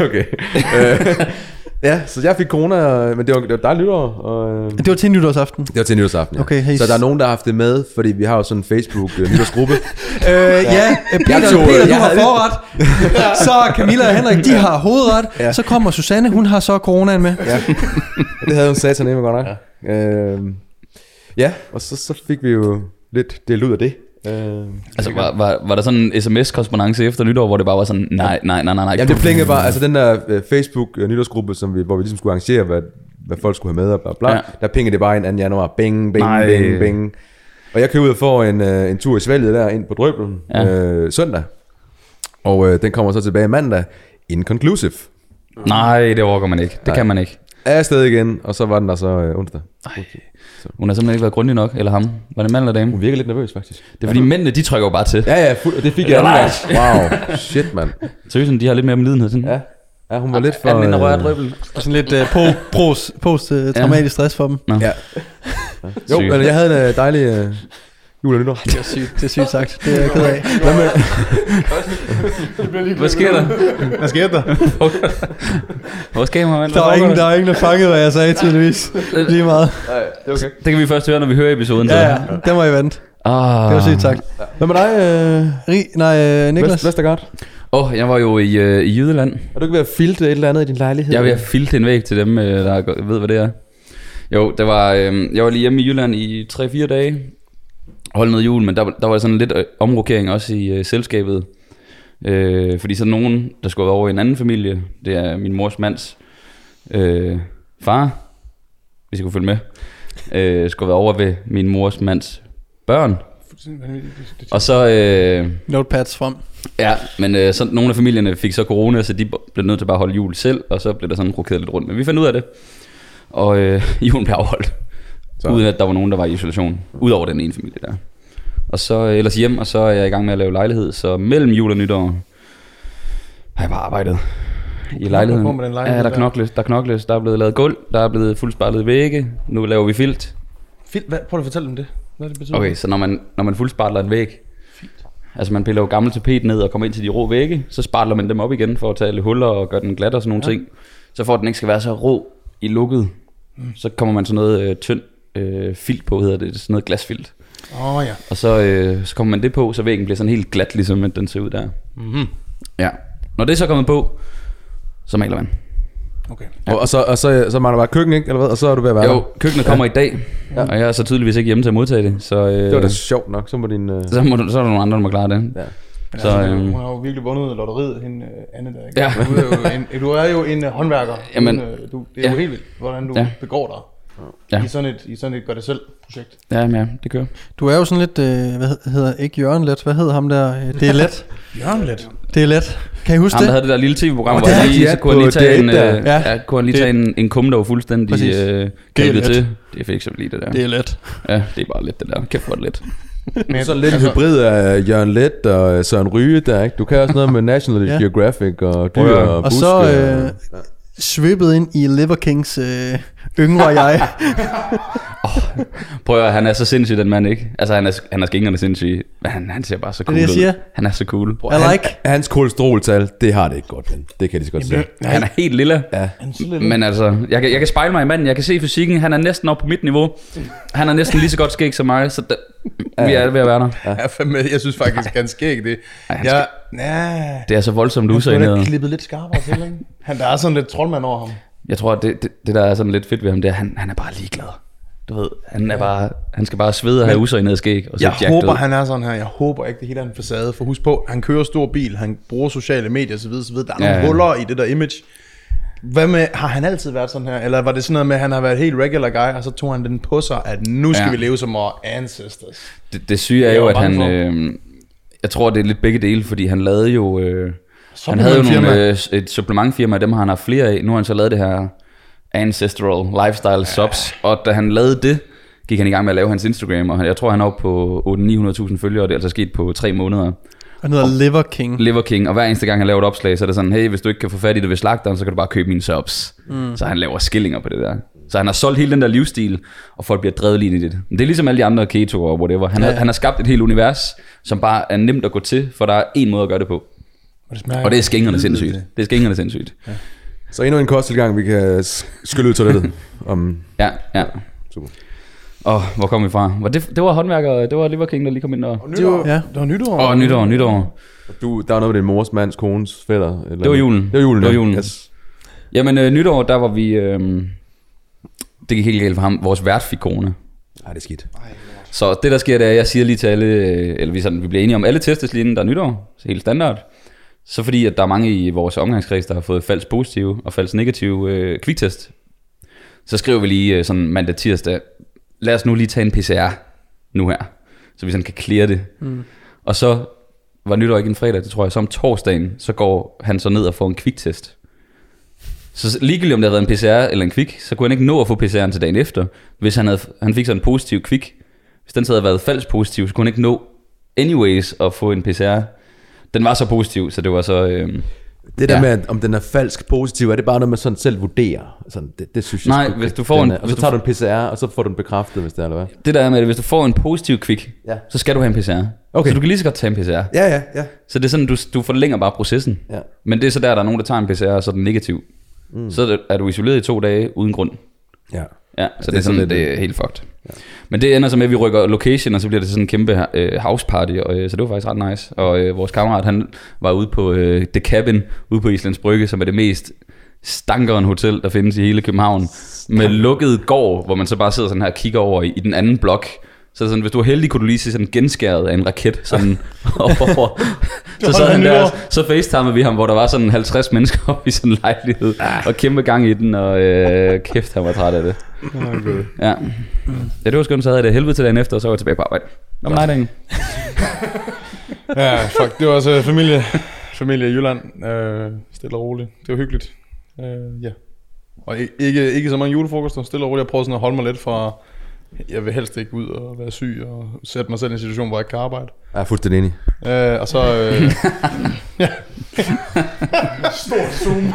okay. Øh, ja, så jeg fik corona, men det var, det var dejligt nytår. Og, øh, Det var til nytårsaften. det var til nytårsaften, ja. Okay, hey. Så der er nogen, der har haft det med, fordi vi har jo sådan en Facebook-nytårsgruppe. Øh, ja, øh, Peter, Jeg tog- Peter du har forret. så Camilla og Henrik, de har hovedret. Ja. Så kommer Susanne, hun har så coronaen med. ja. Det havde en satan med godt nok. Ja. Øh, ja, og så, så fik vi jo lidt delt ud af det. Øh, Altså, var, var, var der sådan en sms-korrespondence efter nytår, hvor det bare var sådan, nej, nej, nej, nej, nej. Jamen det plingede bare, altså den der uh, Facebook uh, nytårsgruppe, som vi, hvor vi ligesom skulle arrangere, hvad, hvad folk skulle have med og bla bla, Ja. der pingede det bare ind 2. januar, bing, bing, Nej. bing, bing. Og jeg kører ud og får en, uh, en tur i Svalget der ind på Drøbelen Ja. øh, søndag. Og øh, den kommer så tilbage mandag. Inconclusive. Nej, det overgår man ikke. Det Nej. kan man ikke. Er afsted igen, og så var den der så øh, onsdag. Hun har simpelthen ikke været grundig nok, eller ham. Var det mand eller dame? Hun virker lidt nervøs, faktisk. Det er fordi mændene, de trykker jo bare til. Ja, ja, fuld, det fik jeg anden gang. Wow, shit, mand. Seriøst, de har lidt mere medlidenhed. Sådan. Ja, ja hun var lidt for... Er den en øh, rørt drøbbel? Og sådan lidt uh, po, pros, post-traumatisk stress for dem. Ja. Jo, men jeg havde en øh, dejlig øh, jul og nytår. Det er sygt, det er sygt sagt. Det er jeg ked af. Hvad med, Hvad sker der? Hvad sker der? Hvor skal man? Der var ingen, der var ingen, der fangede, hvad jeg sagde tydeligvis. Lige meget. Det kan vi først høre, når vi hører episoden. så. Ja, ja, den var I vandt. Ah. Det var sygt sagt. hvad med dig, øh, Rig, nej, uh, Niklas. Vest, Vestergaard? Åh, oh, jeg var jo i, øh, i Jydeland. Er du ikke ved at filte et eller andet i din lejlighed? Jeg er ved at filte en væg til dem, øh, der ved, hvad det er. Jo, det var, øh, jeg var lige hjemme i Jylland i 3-4 dage. Holdt noget jul, men der, der var sådan lidt øh, omrokering også i øh, selskabet. Øh, fordi så nogen, der skulle være over i en anden familie. Det er min mors mands øh, far, hvis I kunne følge med. Øh, skulle være over ved min mors mands børn. Og så... Øh, Notepads frem. Ja, men øh, så nogle af familierne fik så corona, så de blev nødt til bare at holde jul selv, og så blev der sådan rokeret lidt rundt. Men vi fandt ud af det, og øh, julen blev afholdt, Så. uden at der var nogen, der var i isolation, udover den ene familie der. Og så øh, ellers hjem, og så er jeg i gang med at lave lejlighed, så mellem jul og nytår har jeg bare arbejdet i lejligheden. på med den lejlighed ja, der knokles, der knokles, der er blevet lavet gulv, der er blevet fuldspejlet vægge, nu laver vi filt. Fint, hvad, prøv at fortælle dem det. Hvad det betyder. Okay, så når man, når man fuldspejler en væg, altså man piller jo gammel tapet ned og kommer ind til de rå vægge, så spartler man dem op igen for at tage alle huller og gøre den glat og sådan nogle ja. ting. Så for at den ikke skal være så rå i lukket, mm. så kommer man sådan noget øh, tynd øh, filt på, hedder det, sådan noget glasfilt. Åh oh, ja. Og så, øh, så kommer man det på, så væggen bliver sådan helt glat, ligesom at den ser ud der. Mm-hmm. Ja. Når det er så kommet på, så maler man. Okay. Og, og, så, og så, så mangler bare køkken, ikke? Eller hvad? Og så er du ved at være Jo, der. køkkenet kommer i dag, ja. og jeg er så tydeligvis ikke hjemme til at modtage det. Så, øh, Det var da sjovt nok. Så må din... Øh... så, må, du- så er der nogle andre, der må klare det. Ja. Så, altså, øhm, hun har jo virkelig vundet lotteriet, hende øh, Anne der, ikke? Ja. Du er jo en, du er jo en øh, håndværker. Jamen, øh, du, det er jo ja. helt vildt, hvordan du Ja. begår dig. Ja. I sådan et, i sådan et gør det selv projekt. ja, ja, det kører. Du er jo sådan lidt, øh, hvad hed- hedder, ikke Jørgen Let, hvad hedder ham der? Øh, Det er let. Jørgen lidt. Det er let. Kan I huske Ham, der det? havde det der lille tv-program, hvor han er lige, så er kunne han lige tage en, øh, der. ja. kunne han lige tage en, en kum, der var fuldstændig Præcis. øh, Det er grebet let. til. Det fik så lige det der. Det er let. Ja, det er bare lidt det der. Kæft for det lidt. Men, Sådan lidt altså, hybrid af Jørgen Let og øh, Søren Ryge der, ikke? Du kan også noget med National Ja. Geographic og dyr og Og buske. så øh, svøbet ind i Liver Kings øh, yngre jeg. Prøv at høre, han er så sindssyg, den mand, ikke? Altså, han er, han er skængerne sindssyg, men han, han ser bare så er cool det, jeg ud. siger. Han er så cool. I like. Hans kolesteroltal, det har det ikke godt, ven. Det kan de så godt se. Han er helt lille. Ja. Men altså, jeg kan, jeg kan spejle mig i manden, jeg kan se fysikken, han er næsten oppe på mit niveau. Han er næsten lige så godt skæg som mig, så der, vi er ved at være der. jeg, er fandme, jeg synes faktisk, han skæg det. Ej, han Jeg, ja, Det er så voldsomt han skulle da usagnet. klippet lidt skarpere til, ikke? Han, der er sådan lidt troldmand over ham. Jeg tror, at det, det, det, der er sådan lidt fedt ved ham, det er, at han, han er bare ligeglad. Du ved, han, er bare, han skal bare svede og have usagnet skæg. Og så Jeg håber, ud. han er sådan her. Jeg håber ikke, det hele er en facade. For husk på, han kører stor bil, han bruger sociale medier osv. osv. Der er nogle Ja, ja. huller i det der image. Hvad med, har han altid været sådan her? Eller var det sådan noget med, at han har været helt regular guy, og så tog han den på sig, at nu skal Ja. vi leve som vores ancestors? Det, det syge er jo, at han... Øh, jeg tror, det er lidt begge dele, fordi han lavede jo... Øh, han havde jo nogle, øh, et supplementfirma, dem har han haft flere af. Nu har han så lavet det her Ancestral Lifestyle Subs, og da han lavede det, gik han i gang med at lave hans Instagram, og han- jeg tror, han er oppe på 800-900.000 følgere, og det er altså sket på tre måneder. Han hedder Liver King. Liver King, og hver eneste gang han laver et opslag, så er det sådan, hey, hvis du ikke kan få fat i det ved slagteren, så kan du bare købe mine subs. Mm. Så han laver skillinger på det der. Så han har solgt hele den der livsstil, og folk bliver drevet lige i det. Men det er ligesom alle de andre keto og whatever. Han, ja. har, han har skabt et helt univers, som bare er nemt at gå til, for der er én måde at gøre det på. Og det, smager Og det er skængerne sindssygt. Det er skængerne sindssygt. Så endnu en kosttilgang, vi kan sk- skylle ud toilettet. Om, Ja, ja. super. Og hvor kom vi fra? Var det, det var håndværker, det var Liver King, der lige kom ind og... Nytår. Ja. Det var nytår. Åh, nytår, nytår. Du, der var noget med din mors, mands, kones, fætter. Eller Det var julen. Det var julen, Det var ja. julen. Yes. Jamen, øh, nytår, der var vi... Øh, det gik helt galt for ham. Vores vært fik corona. Ej, det er skidt. Så det der sker, det er, at jeg siger lige til alle, øh, eller vi, sådan, vi bliver enige om, alle testes lige inden der er nytår, så helt standard. Så fordi, at der er mange i vores omgangskreds, der har fået falsk positive og falsk negative øh, kviktest, så skriver vi lige øh, sådan mandag tirsdag, lad os nu lige tage en PCR nu her, så vi sådan kan clear det. Mm. Og så var nytår ikke en fredag, det tror jeg, så om torsdagen, så går han så ned og får en kviktest. Så ligegyldigt om det havde været en PCR eller en kvik, så kunne han ikke nå at få PCR'en til dagen efter. Hvis han, havde, han fik sådan en positiv kvik, hvis den så havde været falsk positiv, så kunne han ikke nå anyways at få en PCR. Den var så positiv, så det var så... Øhm, Det der Ja. med, om den er falsk positiv, er det bare noget, man sådan selv vurderer? Sådan, det, det synes jeg Nej, sgu hvis du får en- er. Og så tager du en PCR, og så får du den bekræftet, hvis det er, eller hvad? det der er med, at hvis du får en positiv kvik, Ja. så skal du have en PCR. Okay. Så du kan lige så godt tage en PCR. Ja, ja, ja. Så det er sådan, du, du forlænger bare processen. Ja. Men det er så der, der er nogen, der tager en PCR, og så er den negativ. Mm. Så er det- er du isoleret i to dage uden grund. ja. Ja, så det, er er sådan, lidt, det er helt fucked. Ja. Men det ender så med, at vi rykker location, og så bliver det sådan en kæmpe øh, house party, og, øh, så det var faktisk ret nice. Og øh, vores kammerat, han var ude på øh, The Cabin, ude på Islands Brygge, som er det mest stankeren hotel, der findes i hele København, med lukket gård, hvor man så bare sidder sådan her og kigger over i, i den anden blok. Så sådan, hvis du er heldig, kunne du lige se sådan genskæret af en raket sådan over. så sad han der, så facetimede vi ham, hvor der var sådan 50 mennesker oppe i sådan en lejlighed, og kæmpe gang i den, og øh, kæft, han var træt af det. Ja. ja, det var skønt, så havde jeg det helvede til dagen efter, og så var jeg tilbage på arbejde. Om nej, dagen. Ja, fuck, det var altså familie, familie i Jylland. Øh, stille og roligt. Det var hyggeligt. Øh, ja. Og ikke, ikke så mange julefrokoster, stille og roligt. Jeg prøvede sådan at holde mig lidt fra, jeg vil helst ikke ud og være syg og sætte mig selv i en situation, hvor jeg ikke kan arbejde. Jeg er fuldstændig enig. Øh, og så... Øh, Stort zoom.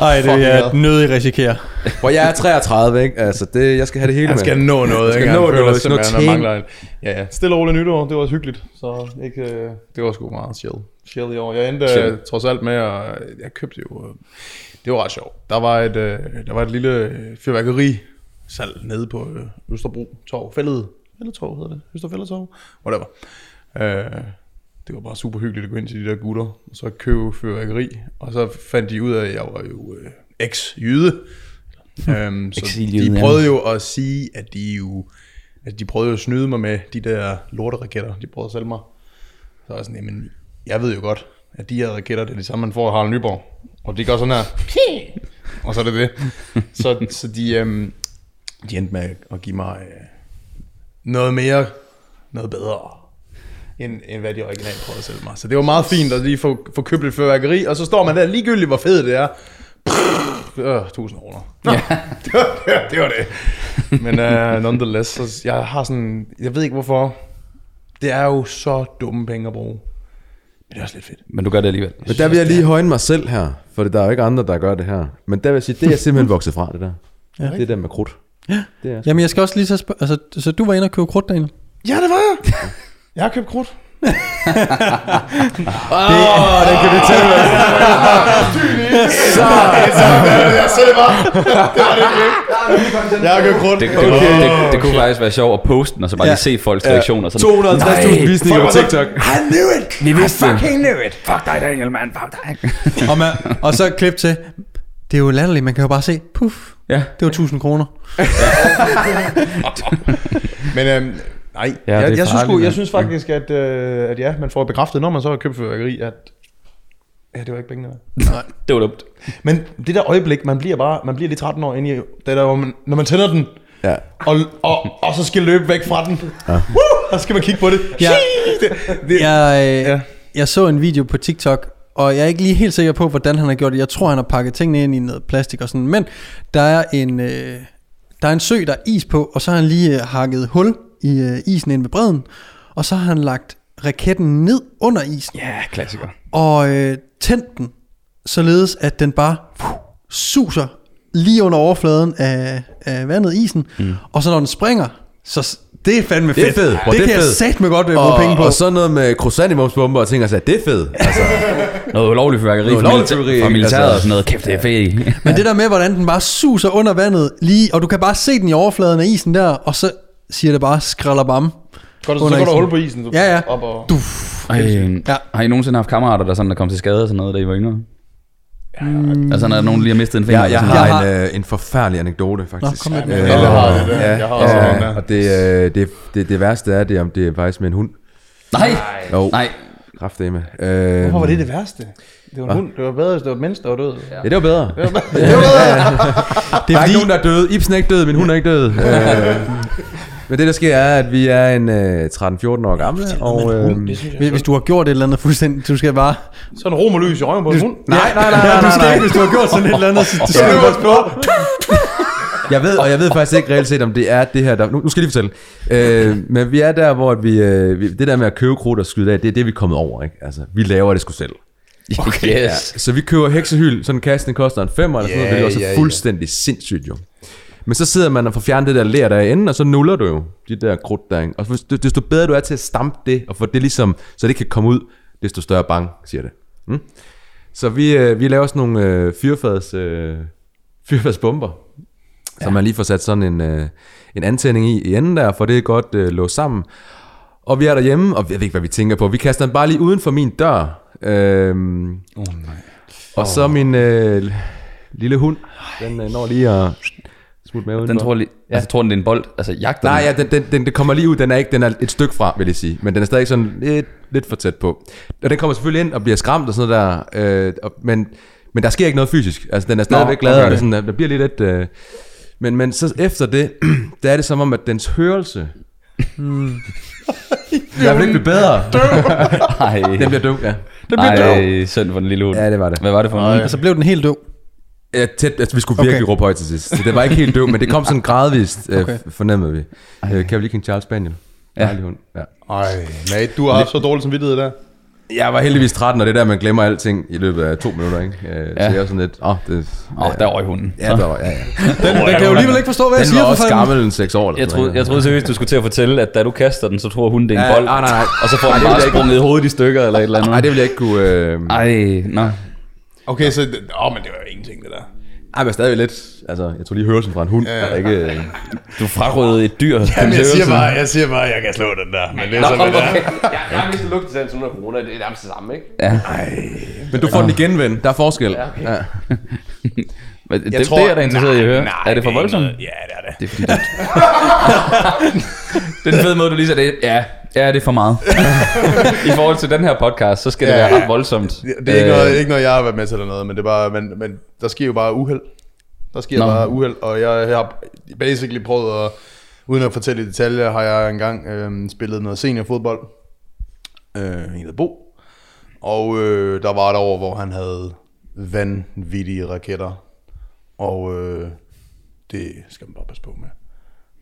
Ej, det vil jeg nødig risikere. Hvor jeg er 33, ikke? Altså, det, jeg skal have det hele skal med. nå noget, skal ikke? nå noget, noget ting. mangler en- Ja, ja. Stille og roligt nytår, det var også hyggeligt. Så ikke, øh, det var sgu meget chill. Chill i år. Jeg endte Chill. chill. trods alt med, at jeg købte jo... øh, Det var ret sjovt. Der var et, øh, der var et lille øh, fyrværkeri salg nede på øh, Østerbro Torv. Fældet, Fælledtorv hedder det. Østerfælledtorv. Whatever. Øh, det var bare super hyggeligt at gå ind til de der gutter, og så købe fyrværkeri. Og så fandt de ud af, at jeg var jo øh, eks-jyde. Øhm, så de prøvede jo at sige, at de jo at de prøvede jo at snyde mig med de der lorteraketter, de prøvede at sælge mig. Så var jeg sådan, jamen, jeg ved jo godt, at de her raketter, det er det samme, man får i Harald Nyborg. Og de går sådan her, og så er det det. Så, så de, øhm, de endte med at give mig øh, noget mere, noget bedre, end, end hvad de originalt prøvede at sælge mig. Så det var meget fint at lige få, få købt et fyrværkeri, og så står man der ligegyldigt, hvor fedt det er. Øh, 1000 kroner. Ja. det, var, det, var, det var det. Men uh, nonetheless, så jeg har sådan, jeg ved ikke hvorfor, det er jo så dumme penge at bruge. Men det er også lidt fedt. Men du gør det alligevel. Men der vil jeg lige højne mig selv her, for der er jo ikke andre, der gør det her. Men der vil jeg sige, det er jeg simpelthen vokset fra, det der. Ja. Det der med krudt. Ja. Det er Jamen, jeg skal også lige så spørge, altså, så du var inde og købe krudt, Daniel? Ja, det var jeg. Jeg har købt krudt. Åh, den kan vi tage med. Så det var. Det var det. Jeg har krudt. Det, det, okay. det, det, kunne faktisk være sjovt at poste den, og så bare lige se folks reaktioner. Sådan, 250.000 visninger på TikTok. Vi vidste det. Fucking knew it. Fuck dig, Daniel, man. Fuck dig. Og, man, og så klip til, det er jo latterligt, man kan jo bare se, puff, Ja. det var 1000 kroner. Men øhm, nej, Ja, jeg, jeg, synes, jeg synes faktisk, at, øh, at ja, man får bekræftet, når man så har købt fyrværkeri, at ja, det var ikke pengene. værd. Det var dumt. Men det der øjeblik, man bliver bare, man bliver lige 13 år inde i, det der, hvor man, når man tænder den, Ja. og, og, og så skal løbe væk fra den, ja. Woo, og så skal man kigge på det. Ja. det, det, Jeg, øh, Ja. jeg så en video på TikTok, og jeg er ikke lige helt sikker på, hvordan han har gjort det. Jeg tror, han har pakket tingene ind i noget plastik og sådan. Men der er en, øh, der er en sø, der er is på, og så har han lige øh, hakket hul i øh, isen ind ved bredden. Og så har han lagt raketten ned under isen, Ja, klassiker. og øh, tændt den, således at den bare puh, suser lige under overfladen af, af vandet isen. Mm. Og så når den springer, så det er fandme Det er fedt. fedt. Bro, Det, det er kan jeg fedt. satme godt øh, bruge Og, penge på. og så noget med croissantimumsbomber og ting, og sagde, det er fedt. Altså, Noget ulovligt fyrværkeri Noget fra, ulovligt militæ- fyrværkeri, fra militæret altså. og sådan noget. Kæft, det er fedt. Men det der med, hvordan den bare suser under vandet lige, og du kan bare se den i overfladen af isen der, og så siger det bare skralderbam. Går der, så går der hul på isen. Så Ja, ja. Op og, Du. Ej, Ja. Har I nogensinde haft kammerater, der sådan der kom til skade og sådan noget, da I var yngre? Mm. Altså, når nogen lige har mistet en finger. jeg, eller jeg har, Jeg en, har- øh, en forfærdelig anekdote, faktisk. Nå, kom med. Alle har det der. Ja, Jeg har også ja, der. og det, øh, det, det, det værste er, det, om det er faktisk med en hund. Nej, Jo, nej. kraftedeme. Øh, Hvorfor var det det værste? Det var en hund. Det var bedre, hvis det var et menneske, der var død. Ja, det var bedre. Det var bedre. Det er Der er ikke nogen, der er død. Ibsen er ikke død, min hund er ikke død. øh, Men det der sker er, at vi er en øh, 13-14 år gamle, og... Øh, Hvis, hvis du har gjort et eller andet fuldstændig, du skal bare... Så en romerlys i røven på en hund. nej, nej, nej, Ja, nej, du skal nej, ikke, hvis du har gjort sådan et eller andet, så du skal du passe på. Jeg ved, og jeg ved faktisk ikke reelt set, om det er det her, der... Nu, nu skal jeg lige fortælle. Øh, men vi er der, hvor vi, øh, vi, det der med at købe krudt og skyde af, det er det, vi er kommet over, ikke? Altså, vi laver det sgu selv. Okay. Ja, Yes. så vi køber heksehyld, sådan en kasse, den koster en femmer eller sådan noget, Ja, det er også ja, ja. fuldstændig sindssygt jo. Men så sidder man og får fjernet det der ler der i enden, og så nuller du jo de der krudt der, ikke? Og desto bedre du er til at stampe det, og få det ligesom, så det kan komme ud, desto større bang, siger det. Mm? Så vi, øh, vi laver sådan nogle øh, fyrfads, øh, fyrfadsbomber, ja. så man lige får sat sådan en, øh, en antænding i, i enden der, for det er godt øh, låst sammen. Og vi er derhjemme, og jeg ved ikke, hvad vi tænker på. Vi kaster den bare lige uden for min dør. Øhm, oh, nej. Og så min øh, lille hund, den øh, når lige at smutte med Den tror lige, ja. altså, tror den, det er en bold. Altså, jagter Nej, den. ja, den, den, den, den kommer lige ud. Den er, ikke, den er et stykke fra, vil jeg sige. Men den er stadig sådan lidt, lidt for tæt på. Og den kommer selvfølgelig ind og bliver skræmt og sådan noget der. Øh, og, men, men der sker ikke noget fysisk. Altså, den er stadigvæk glad, okay. og det sådan, der bliver lidt... Øh, men, men så efter det, der er det som om, at dens hørelse... Hmm. Jeg vil ikke blive bedre. Ej, Den bliver døv, ja. Ej, synd for den lille hund. Ja, det var det. Hvad var det for en hund? Altså blev den helt døv. Ja, tæt, altså, vi skulle virkelig Okay. råbe højt til sidst. Så det var ikke helt døv, men det kom sådan gradvist, øh, Okay. fornemmede vi. Øh, Kan vi lige King Charles Spaniel? Ja. Ja. hund. Ja. Ej, mate, du har haft så dårlig samvittighed der. Jeg var heldigvis 13, og det er der, man glemmer alting i løbet af to minutter, ikke? Øh, Ja. Så jeg var sådan lidt, åh, oh, det... Åh, oh, der røg hunden. Ja, der var, ja, ja. Den, den kan jo alligevel ikke forstå, hvad jeg Den siger. var for også fanden. gammel en 6 år. Eller Jeg troede, jeg troede seriøst, du skulle til at fortælle, at da du kaster den, så tror hun, det er en Ja, bold. nej, nej, nej. Og så får Nej, den det bare jeg sprunget i hovedet i stykker, eller et eller andet. Nej, det vil jeg ikke kunne... Øh... Ej, nå. Okay, så... Åh, men det var jo ingenting, det der. Ej, men stadig lidt... Altså, jeg tror lige hørelsen fra en hund. Ja. Er ikke, øh... Du frarøvede et dyr. Jamen, jeg siger bare, jeg siger bare, jeg kan slå den der. Men det er sådan, det er. Jeg, jeg har mistet lugtesansen under corona, det er nærmest det samme, ikke? Ja. Men du får den igen, ven. Der er forskel. Ja, okay. ja. Men det, det er jeg da interesseret i at høre. er det for voldsomt? Ja, det er det. Det er fordi, det... det er den fede måde, du lige sagde det. Ja, ja, det er for meget. I forhold til den her podcast, så skal det Ja, være ja. ret voldsomt. Det, det er ikke, Øh, noget, ikke noget, jeg har været med til eller noget, men, det er bare, men, men der sker jo bare uheld. Der sker Nå. Bare uheld, og jeg, jeg har basically prøvet at, uden at fortælle i detaljer, har jeg engang øh, spillet noget seniorfodbold. Øh, en Bo. Og øh, der var et år, hvor han havde vanvittige raketter. Og øh, det skal man bare passe på med.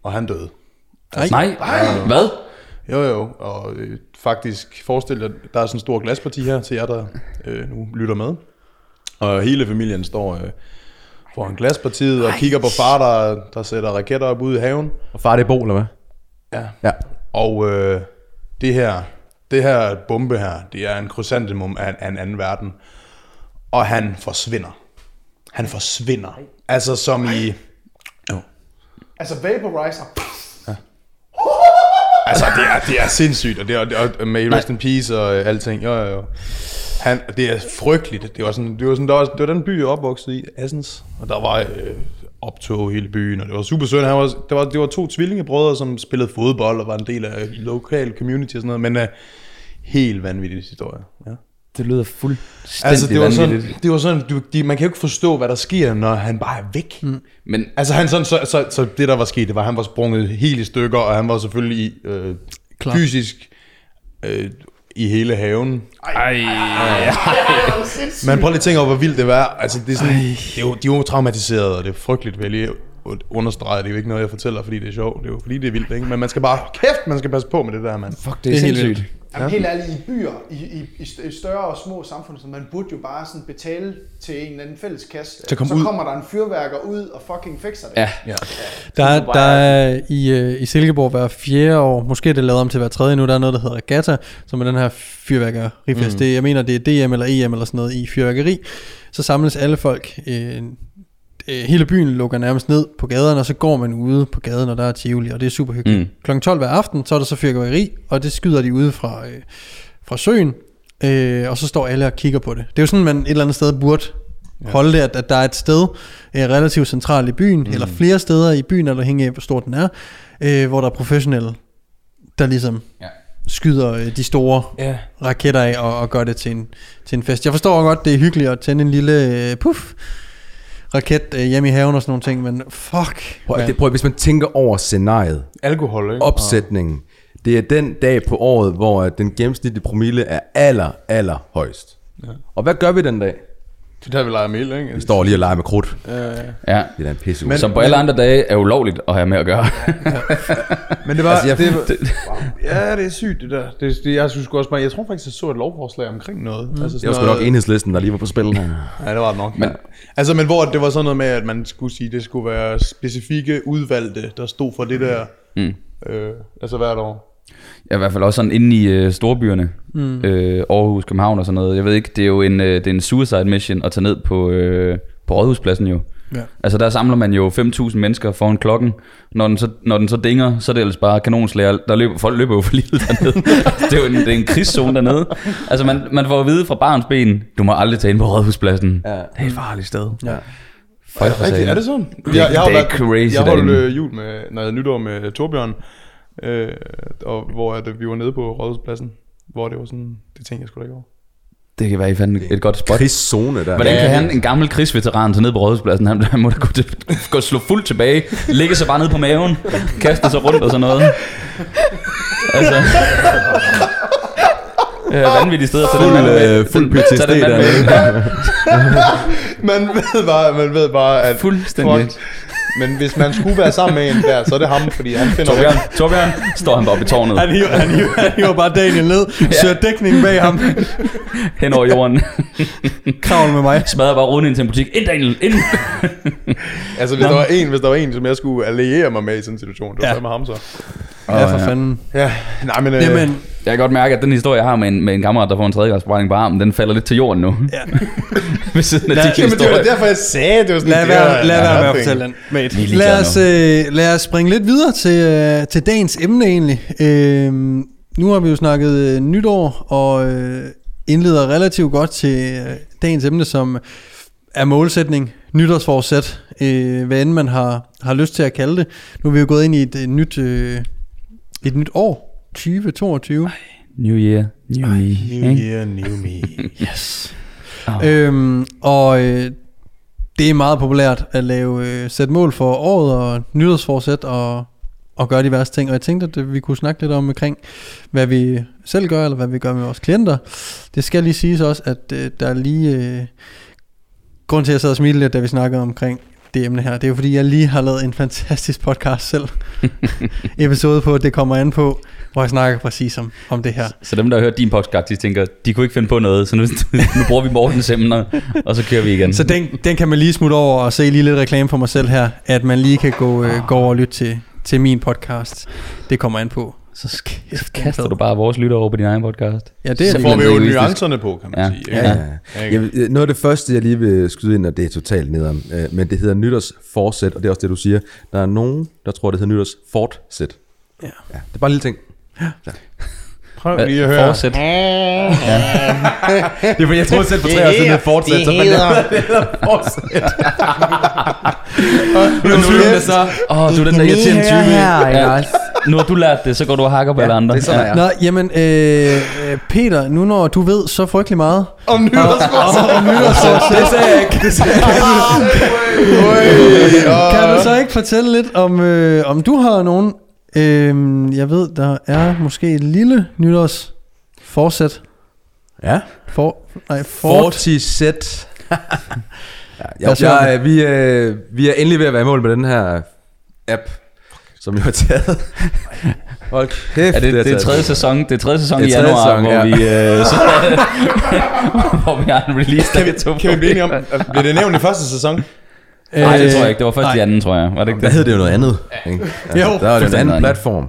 Og han døde. Nej, hvad? Jo, jo, og øh, faktisk forestil dig, der er sådan en stor glasparti her til jer, der øh, nu lytter med. Og hele familien står øh, foran glaspartiet og kigger på far, der, der sætter raketter op ude i haven. Og far, det er Bo, eller hvad? Ja. Ja. Og øh, det her, det her bombe her, det er en krysantemum af, af en anden verden. Og han forsvinder. Han forsvinder. Altså som i... Altså vaporizer. Altså, det er, det er sindssygt, og det er, er med rest in peace og øh, alting. Jo, jo, jo. Han, det er frygteligt. Det var sådan, det var sådan, der var, det var den by, jeg opvoksede i, Assens, og der var øh, optog hele byen, og det var super sødt. Han var, det, var, det var to tvillingebrødre, som spillede fodbold og var en del af lokal community og sådan noget, men uh, helt vanvittig historie. Ja. Det lyder fuldstændig Altså, det var sådan, det var sådan du, de, man kan jo ikke forstå, hvad der sker, når han bare er væk. Mm. Men Altså, han sådan, så, så, så, det der var sket, det var, at han var sprunget helt i stykker, og han var selvfølgelig øh, Klar. fysisk øh, i hele haven. ej, Men prøv lige at tænke over, hvor vildt det var. Altså, det er sådan, det er jo, de er jo traumatiseret, og det er frygteligt, vil jeg lige understrege. Det er jo ikke noget, jeg fortæller, fordi det er sjovt. Det er jo fordi, det er vildt, ikke? Men man skal bare, kæft, man skal passe på med det der, mand. fuck, det Det er, er helt sindssygt. Jamen helt ærligt, i byer, i, i, i st- i større og små samfund, så man burde jo bare sådan betale til en eller anden fælles kasse. At komme så ud. kommer der en fyrværker ud og fucking fikser det. Ja, Der, er- der er i, øh, i Silkeborg hver fjerde år, måske er det lavet om til hver tredje nu, der er noget, der hedder Regatta, som er den her fyrværkerifest. Mm. Det, jeg mener, det er DM eller EM eller sådan noget i fyrværkeri. Så samles alle folk, øh, øh, hele byen lukker nærmest ned på gaderne, og så går man ude på gaden, og der er Tivoli, og det er super hyggeligt. Mm. Klokken 12 hver aften, så er der så fyrværkeri, og det skyder de ude fra, øh, fra søen, øh, og så står alle og kigger på det. Det er jo sådan, man et eller andet sted burde holde det, at, at der er et sted øh, relativt centralt i byen, mm. eller flere steder i byen, eller hænger af, hvor stor den er, øh, hvor der er professionelle, der ligesom Ja. skyder øh, de store Ja. raketter af og, og gør det til en, til en fest. Jeg forstår godt, det er hyggeligt at tænde en lille øh, puff raket øh, hjemme i haven og sådan nogle ting, men fuck. Prøv, det, prøv, hvis man tænker over scenariet, Alkohol, ikke? opsætningen, det er den dag på året, hvor den gennemsnitlige promille er aller, aller højst. Ja. Og hvad gør vi den dag? Det der, vi leger mild, ikke? Vi står lige og leger med krudt. Ja. Det er en pisse Men- Som på alle andre dage er ulovligt at have med at gøre. Men det var... Altså, jeg- det, var ja, det er sygt, det der. Det, det, jeg synes også bare... Jeg tror faktisk, jeg så et lovforslag omkring noget. Mm. Altså det var sgu nok enhedslisten, der lige var på spil. Ja, det var det nok. Men, altså, men hvor det var sådan noget med, at man skulle sige, det skulle være specifikke udvalgte, der stod for det der. Mm. Øh, altså hvert år. Ja, i hvert fald også sådan inde i øh, storbyerne. Mm. Øh, Aarhus, København og sådan noget. Jeg ved ikke, det er jo en, øh, det er en suicide mission at tage ned på, øh, på Rådhuspladsen jo. Ja. Altså der samler man jo 5.000 mennesker foran klokken. Når den, så, når den så dinger, så er det ellers bare kanonslager. Der løber, folk løber jo for livet dernede. det er jo en, det er en krigszone dernede. Altså man, man får at vide fra barns ben, du må aldrig tage ind på Rådhuspladsen. Ja. Det er et farligt sted. Ja. Folk Rigtigt, sagen. er det sådan? Det- det er crazy Jeg holdt øh, jul med, når jeg nytår med Torbjørn, øh, og hvor at, vi var nede på Rådhuspladsen, hvor det var sådan, det tænkte jeg sgu da ikke over. Det kan være, I fandt et godt spot. Krigszone der. Hvordan Ja, kan det- han, en gammel krigsveteran, tage ned på rådhuspladsen? Han, han må da gå, til, gå slå fuldt tilbage, ligge sig bare ned på maven, kaste sig rundt og sådan noget. Altså... Øh, vanvittigt sted at tage den mand med. øh, fuld PTSD med. der. Man ved bare, man ved bare at Fuldstændig. Fuck. Men hvis man skulle være sammen med en der, så er det ham, fordi han finder Torbjørn, Torbjørn, står han bare i tårnet, Han hiver, han, hiver, han hiver bare Daniel ned, søger dækning bag ham, hen over jorden, kravl med mig. smadrer bare ruden ind til en butik. Ind, Daniel, ind! Altså hvis der, var en, hvis der var en, som jeg skulle alliere mig med i sådan en situation, det var Ja. ja. med ham så. Ja, for ja. fanden. Ja, nej men... Øh, Jamen, Jeg kan godt mærke, at den historie, jeg har med en, med en kammerat, der får en tredjegradsbrænding på armen, den falder lidt til jorden nu. Ja. Ved siden af Lad- din Jamen, det var derfor, jeg sagde, det var sådan... lad være, lad være med at fortælle den. Mate. Er Lad os, øh, lad os springe lidt videre til, øh, til dagens emne egentlig. Øh, nu har vi jo snakket øh, nytår, og øh, indleder relativt godt til øh, dagens emne, som er målsætning, nytårsforsæt, øh, hvad end man har, har lyst til at kalde det. Nu er vi jo gået ind i et, øh, nyt, øh, et nyt år, 2022. New year, new me. New ikke? year, new me. Yes. Øhm, og øh, det er meget populært at lave øh, sætte mål for året og nytårsforsæt og, og gøre diverse ting. Og jeg tænkte, at øh, vi kunne snakke lidt om omkring, hvad vi selv gør, eller hvad vi gør med vores klienter. Det skal lige siges også, at øh, der er lige... Øh, grund til, at jeg sad og smilte lidt, da vi snakkede omkring det emne her, det er jo fordi, jeg lige har lavet en fantastisk podcast selv. episode på, det kommer an på, hvor jeg snakker præcis om, om det her. Så dem, der har hørt din podcast, de tænker, de kunne ikke finde på noget, så nu, nu bruger vi Mortens emner, og så kører vi igen. Så den, den kan man lige smutte over og se lige lidt reklame for mig selv her, at man lige kan gå, øh, gå over og lytte til, til min podcast. Det kommer an på. Så, sk- så kaster du bare vores lytter over på din egen podcast. Ja, det er Så det. får vi jo nuancerne på, kan man Ja. sige. Ja, ikke? ja. Jamen, øh, noget af det første, jeg lige vil skyde ind, og det er totalt nederen, øh, men det hedder nytårsforsæt, og det er også det, du siger. Der er nogen, der tror, det hedder nytårsfortsæt. Ja. ja. Det er bare en lille ting. Prøv lige at høre. Fortsæt. Det er fordi, jeg troede selv for tre år siden, det fortsæt, så det hedder fortsæt. Nu er du så, åh, oh, du er den der irriterende type. Ja, nu har du lært det, så går du og hakker på alle andre. det er sådan, er. Nå, jamen, øh, øh, Peter, nu når du ved så frygtelig meget Om nytårsforsæt. om nytårsforsæt, Det sagde jeg ikke. Det sagde jeg ikke. kan du så ikke fortælle lidt om, øh, om du har nogen, øh, jeg ved, der er måske et lille nytårsforsæt. Ja. For, nej, fort. Fortisæt. ja, jeg, jeg, vi, øh, vi er endelig ved at være i mål med den her app, som jo har taget. Hold kæft, Er det, har det er tredje sæson, det er tredje sæson Det i er tredje januar, sæson, hvor ja. vi øh, så, hvor vi har en release Kan vi, kan vi blive enige om, bliver det nævnt i første sæson? Nej, det tror jeg ikke. Det var først i nej. anden, tror jeg. Var det ikke Der det? hed det jo noget andet. Ikke? Altså, Jo, der var det en anden platform.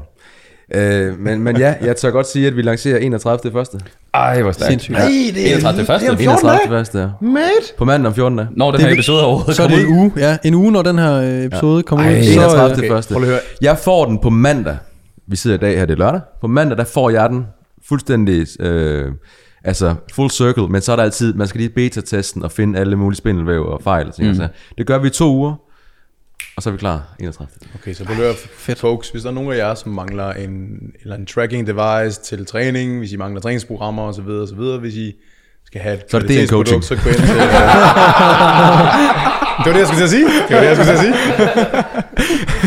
Øh, men, men ja, jeg tør godt sige, at vi lancerer 31. første. Ej, hvor stærkt. Sindssygt. Ja. 31. første. 31. første, ja. Mate. På mandag om 14. dage. Når den her episode overhovedet Så er kommer det ud. en uge, ja. En uge, når den her øh, episode kommer Ej, ud. Så, 31. øh, Okay, første. prøv lige at høre. Jeg får den på mandag. Vi sidder i dag her, det er lørdag. På mandag, der får jeg den fuldstændig, øh, altså full circle, men så er der altid, man skal lige beta-testen og finde alle mulige spindelvæv og fejl og ting. Mm. Det gør vi i to uger, og så er vi klar 31. Okay, så på løb, Fedt. folks, hvis der er nogen af jer, som mangler en, eller en tracking device til træning, hvis I mangler træningsprogrammer osv., osv., hvis I skal have et Så er det en kvalitetsprodukt, coaching. så gå ind til, Det var det, jeg skulle til at sige. Det var det, jeg skulle til at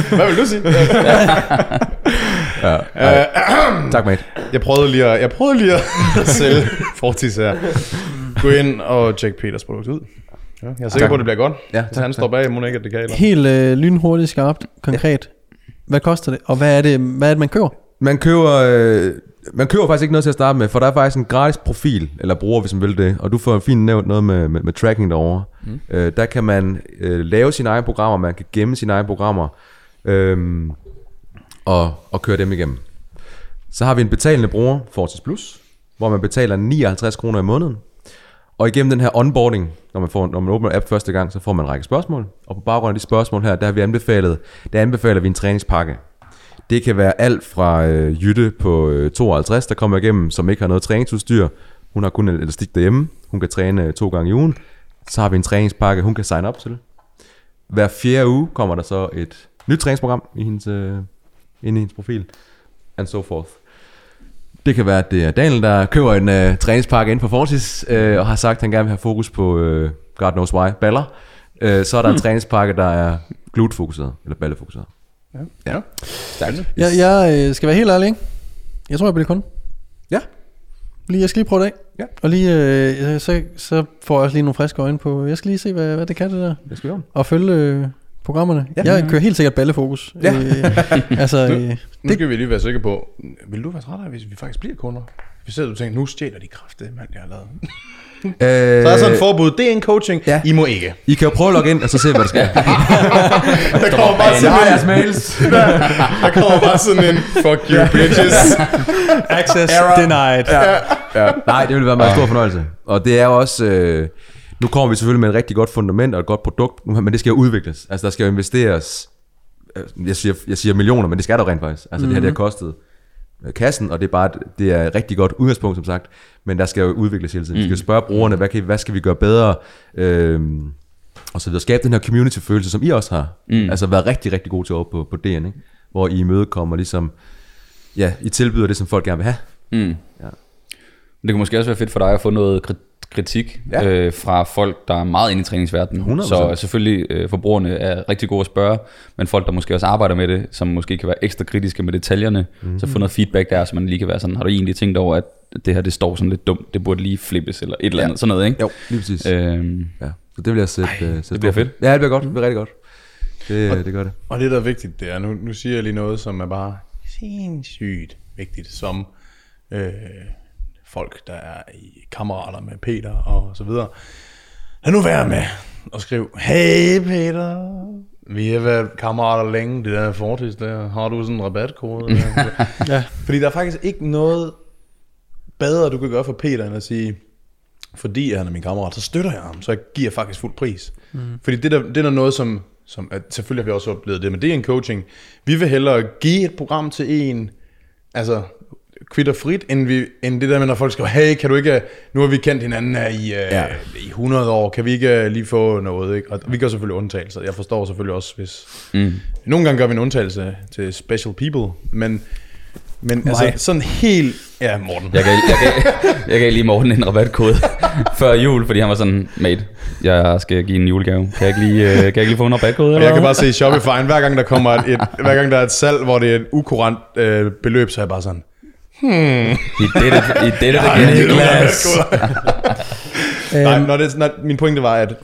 sige. Hvad vil du sige? Ja. Øh, Tak, mate. Jeg prøvede lige at, jeg prøvede lige at sælge Fortis her. Gå ind og tjek Peters produkt ud. Ja, jeg er sikker Tak. på, at det bliver godt. Ja, Hvis han står bag, må ikke, at det kan. Helt øh, lynhurtigt, skarpt, konkret. Hvad koster det? Og hvad er det, hvad er det man køber? Man køber, øh, man køber faktisk ikke noget til at starte med, for der er faktisk en gratis profil, eller bruger, hvis man vil det, og du får fint nævnt noget med, med, med tracking derovre. Mm. Øh, der kan man øh, lave sine egne programmer, man kan gemme sine egne programmer, øh, og, og køre dem igennem. Så har vi en betalende bruger, Fortis Plus, hvor man betaler 59 kroner i måneden. Og igennem den her onboarding, når man, får, når man åbner app første gang, så får man en række spørgsmål. Og på baggrund af de spørgsmål her, der har vi anbefalet, der anbefaler vi en træningspakke. Det kan være alt fra øh, Jytte på øh, 52, der kommer igennem, som ikke har noget træningsudstyr. Hun har kun en elastik derhjemme. Hun kan træne øh, to gange i ugen. Så har vi en træningspakke, hun kan sign op til. Hver fjerde uge kommer der så et nyt træningsprogram i hendes, øh, inde i hendes profil. And so forth. Det kan være, at det er Daniel, der køber en øh, træningspakke ind på Fortis, øh, og har sagt, at han gerne vil have fokus på, øh, God knows why, baller. Øh, så er der en træningspakke, der er glutfokuseret, eller ballefokuseret. Ja. Jeg, jeg øh, skal være helt ærlig, ikke? Jeg tror, jeg bliver kunde. Ja. Lige, jeg skal lige prøve det af. Ja. Og lige, øh, så, så får jeg også lige nogle friske øjne på. Jeg skal lige se, hvad, hvad det kan det der. Det skal vi om. Og følge øh, programmerne. Ja. Jeg kører helt sikkert ballefokus. Ja. Øh, altså, øh, Nu skal vi lige være sikre på, vil du være træt af, hvis vi faktisk bliver kunder? Hvis du tænker, nu stjæler de kræfte, mand, jeg har lavet. Øh, Så er sådan et forbud, det er en coaching, Ja. I må ikke. I kan jo prøve at logge ind, og så se, hvad der sker. Der kommer bare sådan en, mails. der kommer bare sådan en, fuck you bitches. access denied. ja. Nej, det vil være en meget stor fornøjelse. Og det er jo også... Øh, nu kommer vi selvfølgelig med et rigtig godt fundament og et godt produkt, men det skal jo udvikles. Altså, der skal jo investeres... øh, Jeg siger, jeg siger millioner, men det skal der rent faktisk. Altså, mm-hmm. det her, det har kostet øh, kassen, og det er bare et- det er et rigtig godt udgangspunkt, som sagt. Men der skal jo udvikles hele tiden. Vi skal spørge brugerne, hvad, kan, hvad skal vi gøre bedre? Øhm, og så videre. Skabe den her community-følelse, som I også har. Mm. Altså været rigtig, rigtig gode til over på, på DN, ikke? Hvor I imødekommer ligesom... Ja, I tilbyder det, som folk gerne vil have. Mm. Ja. Det kunne måske også være fedt for dig at få noget kri- kritik Ja. ja. øh, fra folk, der er meget inde i træningsverdenen. 100%. Så selvfølgelig øh, forbrugerne er rigtig gode at spørge, men folk, der måske også arbejder med det, som måske kan være ekstra kritiske med detaljerne, mm. så få noget feedback der, så man lige kan være sådan, har du egentlig tænkt over, at det her det står sådan lidt dumt, det burde lige flippes, eller et eller andet, sådan noget, ikke? Jo, lige præcis. Øh, Øhm, ja. Så det vil jeg sætte, Ej, sætte det bliver fedt. Ja, det bliver godt. Det bliver rigtig godt. Det, det gør det. Og det, der er vigtigt, det er, nu, nu siger jeg lige noget, som er bare sindssygt vigtigt, som øh, folk, der er i kammerater med Peter og så videre. Lad nu være med at skrive, hey Peter, vi har været kammerater længe, det der fortis der, har du sådan en rabatkode? Ja. Fordi der er faktisk ikke noget bedre, du kan gøre for Peter, end at sige, fordi han er min kammerat, så støtter jeg ham, så jeg giver faktisk fuld pris. Mm. Fordi det, der, det er der noget, som, som at selvfølgelig har vi også oplevet det, men det er en coaching. Vi vil hellere give et program til en, altså kvitter frit, end, vi, end det der med, når folk skriver, hey, kan du ikke, nu har vi kendt hinanden her i, ja. Ja. i 100 år, kan vi ikke øh, lige få noget, ikke? Og vi gør selvfølgelig undtagelser. Jeg forstår selvfølgelig også, hvis... mm. Nogle gange gør vi en undtagelse til special people, men, men altså sådan helt... Ja, Morten. Jeg gav, jeg, gav, jeg gav lige Morten en rabatkode før jul, fordi han var sådan, mate, jeg skal give en julegave. Kan jeg ikke lige, øh, kan jeg ikke lige få en rabatkode? Eller jeg kan bare se i Shopify, hver gang der kommer et, et hver gang der er et salg, hvor det er et ukurant øh, beløb, så er jeg bare sådan, I did it, I did it again, Niklas. Nej, når det, når, min pointe var, at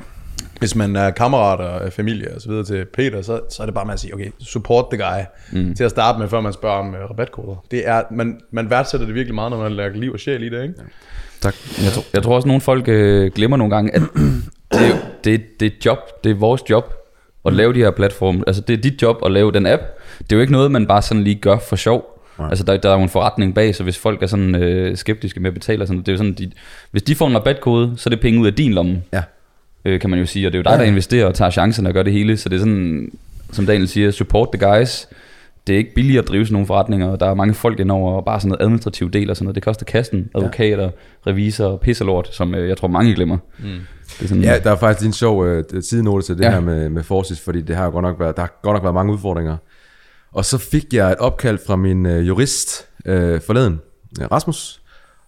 hvis man er kammerater og familie og så videre til Peter, så, så er det bare med at sige, okay, support the guy mm. til at starte med, før man spørger om uh, rabatkoder. Det er, man, man værdsætter det virkelig meget, når man lægger liv og sjæl i det, ikke? Tak. Jeg tror, jeg tror også, at nogle folk øh, glemmer nogle gange, at det, er det, det er job, det er vores job at lave de her platforme. Altså det er dit job at lave den app. Det er jo ikke noget, man bare sådan lige gør for sjov. Altså der, der er jo en forretning bag, så hvis folk er sådan øh, skeptiske med at betale, sådan, det er jo sådan, de, hvis de får en rabatkode, så er det penge ud af din lomme, Ja. øh, kan man jo sige. Og det er jo dig, der investerer og tager chancen og gør det hele. Så det er sådan, som Daniel siger, support the guys. Det er ikke billigt at drive sådan nogle forretninger, og der er mange folk indover, og bare sådan noget administrativ del og sådan noget. Det koster kassen, advokater, revisorer, pisselort, som øh, jeg tror mange glemmer. Mm. Det er sådan, Ja, der er faktisk en sjov øh, sidenote til det ja. Ja. her med, med Forsis, fordi det har jo godt nok været, der har godt nok været mange udfordringer. Og så fik jeg et opkald fra min øh, jurist øh, forleden, øh, Rasmus,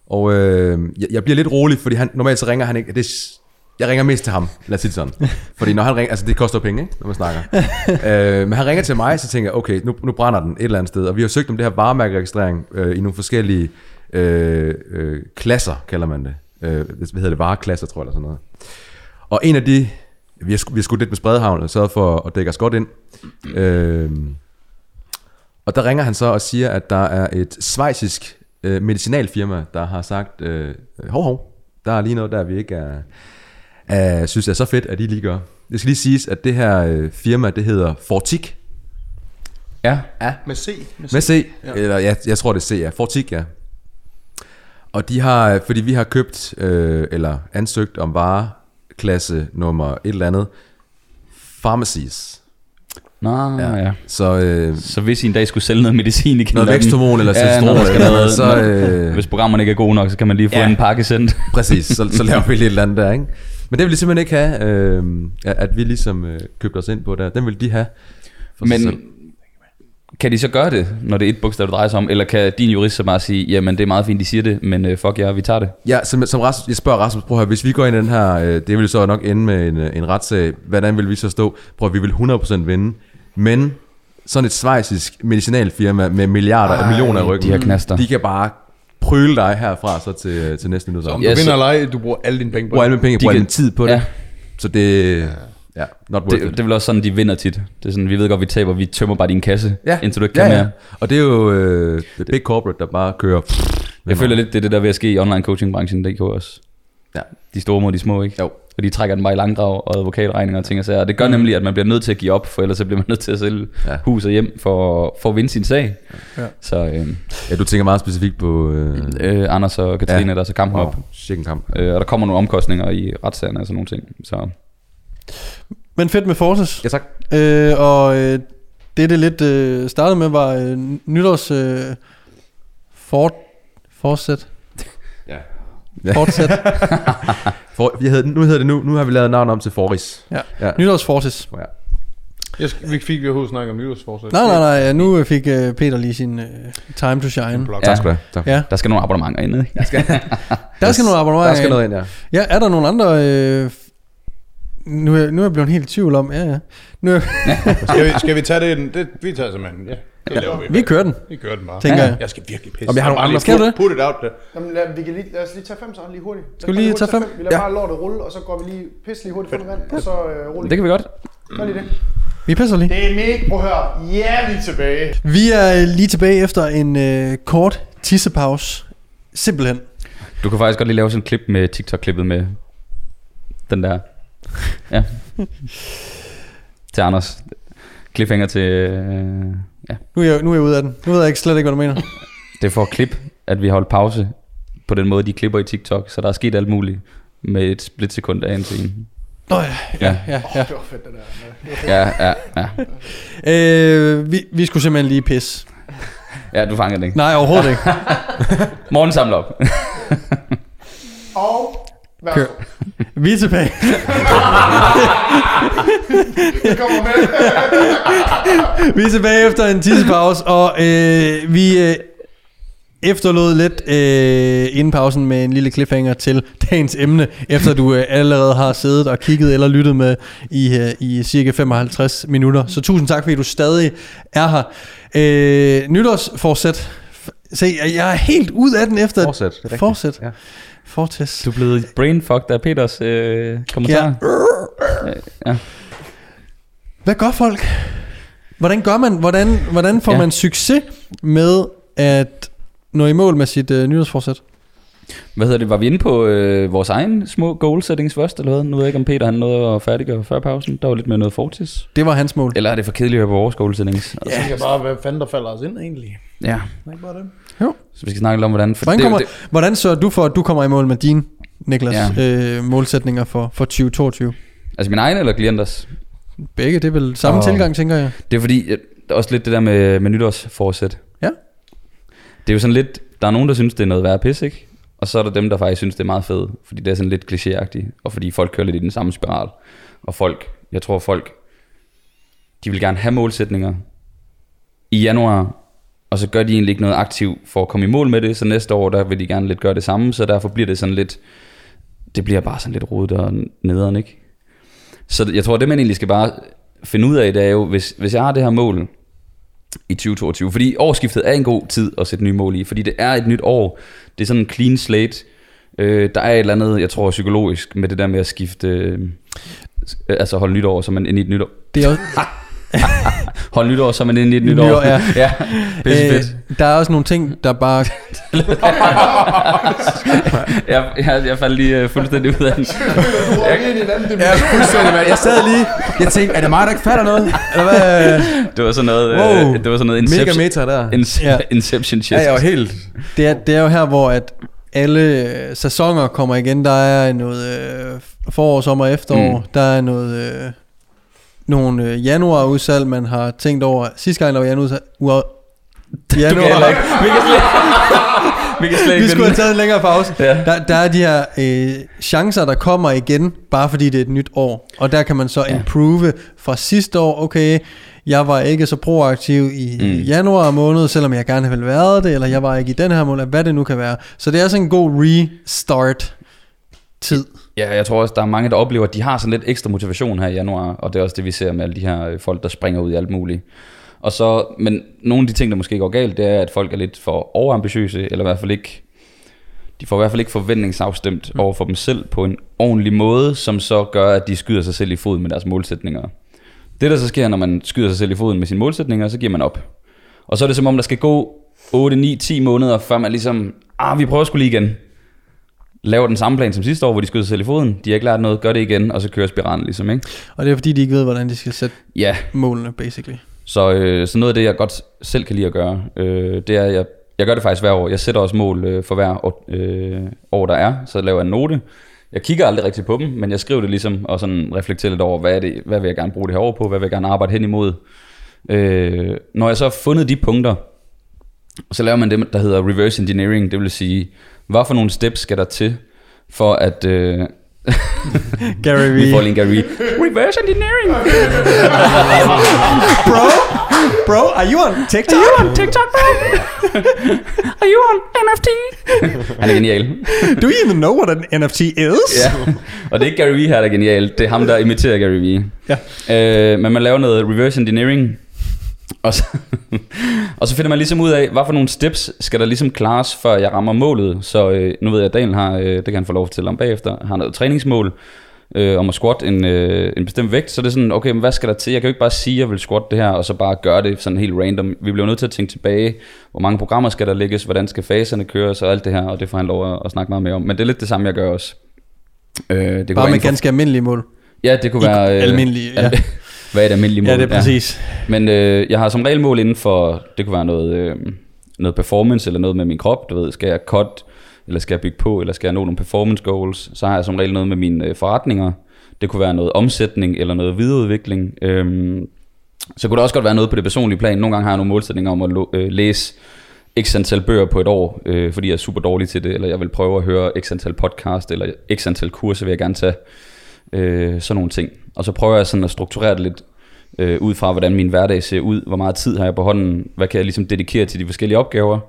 og øh, jeg, jeg bliver lidt rolig, fordi han, normalt så ringer han ikke, det, jeg ringer mest til ham, lad os sige det sådan. Fordi når han ringer, altså det koster penge, ikke, når man snakker. øh, men han ringer til mig, så tænker jeg, okay, nu, nu brænder den et eller andet sted. Og vi har søgt om det her varemærkeregistrering øh, i nogle forskellige øh, øh, klasser, kalder man det. Øh, hvad hedder det, vareklasser, tror jeg, eller sådan noget. Og en af de, vi har, vi har skudt lidt med spredehavn, og sørget for at dække os godt ind. Øh, og der ringer han så og siger, at der er et svejsisk øh, medicinalfirma, der har sagt, øh, hov hov, der er lige noget der, vi ikke er, er, synes er så fedt, at I lige gør. Det skal lige siges, at det her øh, firma, det hedder Fortik, Ja, Med C. Med C. med C, ja. eller ja, jeg tror det er C, ja. Fortik, ja. Og de har, fordi vi har købt, øh, eller ansøgt om vareklasse nummer et eller andet, pharmacies. Nå, ja. ja. Så øh, Så hvis I en dag skulle sælge noget medicin i noget væksthormon eller ja, når der skal noget, noget, så, øh, øh, hvis programmerne ikke er gode nok, så kan man lige få Ja. en pakke sendt. præcis, så, så laver vi lidt eller andet der, ikke? Men det vil de simpelthen ikke have, øh, at vi ligesom øh, købte os ind på der. Den vil de have. for sig selv. Men kan de så gøre det, når det er et bogstav, det drejer sig om? Eller kan din jurist så bare sige, jamen det er meget fint, de siger det, men uh, fuck jer, vi tager det? Ja, som, som Rasmus, jeg spørger Rasmus, prøv at høre, hvis vi går ind i den her, øh, det vil så nok ende med en, øh, en retssag, hvordan vil vi så stå? Prøv at vi vil 100% vinde, men sådan et svejsisk medicinalfirma med milliarder af millioner af ryggen, de har knaster. de kan bare prøle dig herfra så til, til næste nytår. Om Ja, du Ja, vinder så- eller ej, du bruger alle dine penge på bruger alle det. mine penge, De bruger kan- min tid på det. Ja. Så det, ja, not worth Det, it. det er vel også sådan, de vinder tit. Det er sådan, vi ved godt, vi taber, vi tømmer bare din kasse, Ja. indtil du ikke kan ja, ja. mere. Og det er jo øh, the big corporate, der bare kører. Jeg føler lidt, det er det der ved at ske i online coaching branchen, DK også. Ja. De store mod de små, ikke? Jo. Og de trækker den bare i langdrag og advokatregninger og ting og sager. Og det gør nemlig, at man bliver nødt til at give op, for ellers så bliver man nødt til at sælge Ja. hus og hjem for, for at vinde sin sag. Ja. Så øh, Ja, du tænker meget specifikt på... Øh, øh, Anders og Katrine, ja. der er så kampen op. Chicken kamp. Øh, og der kommer nogle omkostninger i retssagerne og sådan nogle ting. Så Men fedt med Forces. Ja, tak. Øh, og øh, det, det lidt øh, startede med, var øh, nytårs... Øh, fort, fortsæt. Ja. Fortsæt. For, jeg hedder, nu hedder det nu, nu har vi lavet navn om til Foris. Ja. Ja. Nytårs Forces. Ja. Jeg skal, vi fik vi overhovedet snakke om nytårsforsæt. Nej, nej, nej. Nu fik øh, Peter lige sin øh, time to shine. Blok. Tak skal du have. Tak. Ja, der skal nogle abonnementer ind, ikke? der skal nogle abonnementer Der skal noget ind, ja. Ja, er der nogle andre... Øh, nu, er, nu er jeg blevet helt i tvivl om, ja, ja. Nu, er, Skal, vi, skal vi tage det? det vi tager simpelthen, ja. Det laver vi. vi kører den, Vi kører den bare. tænker jeg. Jeg skal virkelig pisse. Om jeg har nogle andre- Skal du det? Put it out there. Jamen, lad, vi kan lige, lad os lige tage fem så lige hurtigt. Lad Skal vi lige tage fem? Vi lader Ja. bare lortet rulle, og så går vi lige pisse lige hurtigt noget vand, og så øh, rulle. Det kan vi godt. Gør lige det. Vi pisser lige. Det er mega... Prøv at høre. Ja, vi er tilbage. Vi er øh, lige tilbage efter en øh, kort tissepause. Simpelthen. Du kan faktisk godt lige lave sådan et klip med TikTok-klippet med den der. Ja. til Anders. Cliffhanger til... Øh, ja. Nu er, jeg, nu er jeg ude af den. Nu ved jeg ikke slet ikke, hvad du mener. Det er for at klip, at vi har holdt pause på den måde, de klipper i TikTok. Så der er sket alt muligt med et splitsekund af en scene. Nå ja, Ja, ja, ja. Det var fedt, det der. ja, ja. ja. Øh, vi, vi skulle simpelthen lige pisse. Ja, du fangede den ikke. Nej, overhovedet ikke. Morgen samler op. Og... Værsgo. Kør. Vi er tilbage. Det kommer med. Vi er tilbage efter en tissepause, og øh, vi øh, efterlod lidt øh, inden pausen med en lille cliffhanger til dagens emne, efter du øh, allerede har siddet og kigget eller lyttet med i, øh, i cirka 55 minutter. Så tusind tak, fordi du stadig er her. Øh, nytårsforsæt. Se, jeg er helt ud af den efter... Fortsæt. er. Fortsæt. Ja. Fortsæt. Du er blevet brainfucked af Peters øh, kommentar. Ja. Ja. Hvad gør folk? Hvordan gør man? Hvordan, hvordan får ja. Ja. man succes med at nå i mål med sit øh, nyhedsforsæt? Hvad hedder det? Var vi inde på øh, vores egen små goal settings først, eller hvad? Nu ved jeg ikke, om Peter han nåede at færdiggøre før pausen. Der var lidt med noget fortis. Det var hans mål. Eller er det for kedeligt at høre på vores goal settings? Jeg tænker bare, hvad fanden der falder os ind egentlig. Ja, Ikke bare det. Så vi skal snakke lidt om, hvordan... For Hvordan, det, kommer, det, hvordan sørger du for, at du kommer i mål med dine, Niklas, ja. øh, målsætninger for, for 2022? altså min egen eller klienters? Begge, det er vel samme Åh. tilgang, tænker jeg. Det er fordi, er også lidt det der med, med nytårsforsæt. Ja. Det er jo sådan lidt, der er nogen, der synes, det er noget værd pis, ikke? Og så er der dem, der faktisk synes, det er meget fedt, fordi det er sådan lidt klichéagtigt, og fordi folk kører lidt i den samme spiral. Og folk, jeg tror folk, de vil gerne have målsætninger i januar, og så gør de egentlig ikke noget aktivt for at komme i mål med det, så næste år, der vil de gerne lidt gøre det samme, så derfor bliver det sådan lidt, det bliver bare sådan lidt rodet og nederen, ikke? Så jeg tror, det man egentlig skal bare finde ud af, det er jo, hvis, hvis jeg har det her mål i 2022, fordi årsskiftet er en god tid at sætte nye mål i, fordi det er et nyt år, det er sådan en clean slate, øh, der er et eller andet, jeg tror psykologisk, med det der med at skifte, øh, altså holde nytår, så man ind i et nyt år, Det er også, holde nytår, så man ind i et nyt Nytår, år. ja. ja pisse fedt. øh, der er også nogle ting, der bare... Jeg, jeg, jeg faldt lige uh, fuldstændig ud af den. Du råber ind i en anden Ja, fuldstændig, mand. Jeg sad lige, jeg tænkte, er det mig, der ikke fatter noget? Eller hvad? Det var sådan noget, Wow. uh, det var sådan noget Mega Inception, meta der. Ince- Ja. Inception shit. Ja, jeg var helt... Det er, det er jo her, hvor at alle øh, sæsoner kommer igen. Der er noget øh, forår, sommer, efterår. Mm. Der er noget... Øh, nogle øh, januarudsalg, man har tænkt over. Sidste gang, der var januarudsalg... Ua, januar, ikke. Vi kan slet, vi kan slet ikke vi skulle have taget en længere pause. Ja. Der, der er de her øh, chancer, der kommer igen, bare fordi det er et nyt år. Og der kan man så Ja. improve fra sidste år. Okay, jeg var ikke så proaktiv i Mm. januar måned, selvom jeg gerne ville været det, eller jeg var ikke i den her måned, hvad det nu kan være. Så det er sådan en god restart tid. Ja, jeg tror også, der er mange, der oplever, at de har sådan lidt ekstra motivation her i januar, og det er også det, vi ser med alle de her øh, folk, der springer ud i alt muligt. Og så, men nogle af de ting, der måske går galt, det er, at folk er lidt for overambitiøse, eller i hvert fald ikke, de får i hvert fald ikke forventningsafstemt mm. over for dem selv på en ordentlig måde, som så gør, at de skyder sig selv i foden med deres målsætninger. Det, der så sker, når man skyder sig selv i foden med sine målsætninger, så giver man op. Og så er det som om, der skal gå 8, 9, 10 måneder, før man ligesom, ah, vi prøver skulle lige igen. Laver den samme plan som sidste år, hvor de skød sig selv i foden. De har ikke lært noget, gør det igen, og så kører spiralen ligesom, ikke? Og det er fordi, de ikke ved, hvordan de skal sætte Ja, målene, basically. så, øh, så noget af det, jeg godt selv kan lide at gøre, øh, det er, at jeg, jeg gør det faktisk hver år. Jeg sætter også mål øh, for hver år, øh, år, der er. Så laver jeg en note. Jeg kigger aldrig rigtig på dem, men jeg skriver det ligesom, og sådan reflekterer lidt over, hvad, er det, hvad vil jeg gerne bruge det her år på, hvad vil jeg gerne arbejde hen imod. Øh, når jeg så har fundet de punkter, så laver man det, der hedder reverse engineering, det vil sige, hvad for nogle steps skal der til, for at... Øh, Gary vi får Vee. lige Gary Vee. Reverse engineering! Bro, bro, are you on TikTok? Are you on TikTok, bro? Are you on NFT? Han er genial. Do you even know what an NFT is? Ja. Og det er ikke Gary Vee her, der er genial. Det er ham, der imiterer Gary Vee. Ja. Øh, men man laver noget reverse engineering. Og så, og så finder man ligesom ud af, hvad for nogle steps skal der ligesom klares, før jeg rammer målet. Så øh, nu ved jeg, at Daniel har, øh, det kan han få lov til at fortælle om bagefter, har noget træningsmål øh, om at squat en, øh, en bestemt vægt. Så det er sådan, okay, men hvad skal der til? Jeg kan jo ikke bare sige, at jeg vil squat det her, og så bare gøre det sådan helt random. Vi bliver nødt til at tænke tilbage, hvor mange programmer skal der lægges, hvordan skal faserne køres og alt det her, og det får han lov at, at snakke meget mere om. Men det er lidt det samme, jeg gør også. Øh, det Bare med ganske almindelige mål. Ja, det kunne I- være... Øh, almindelige, ja. Hvad er det almindelige mål? Ja, det er præcis. Men øh, jeg har som regel mål inden for, det kunne være noget, øh, noget performance, eller noget med min krop, du ved, skal jeg cut, eller skal jeg bygge på, eller skal jeg nå nogle performance goals, så har jeg som regel noget med mine øh, forretninger, det kunne være noget omsætning, eller noget videreudvikling, øhm, så kunne der også godt være noget på det personlige plan, nogle gange har jeg nogle målsætninger om at øh, læse x antal bøger på et år, øh, fordi jeg er super dårlig til det, eller jeg vil prøve at høre x antal podcast, eller x antal kurser vil jeg gerne tage, øh, sådan nogle ting. Og så prøver jeg sådan at strukturere det lidt øh, ud fra, hvordan min hverdag ser ud, hvor meget tid har jeg på hånden, hvad kan jeg ligesom dedikere til de forskellige opgaver,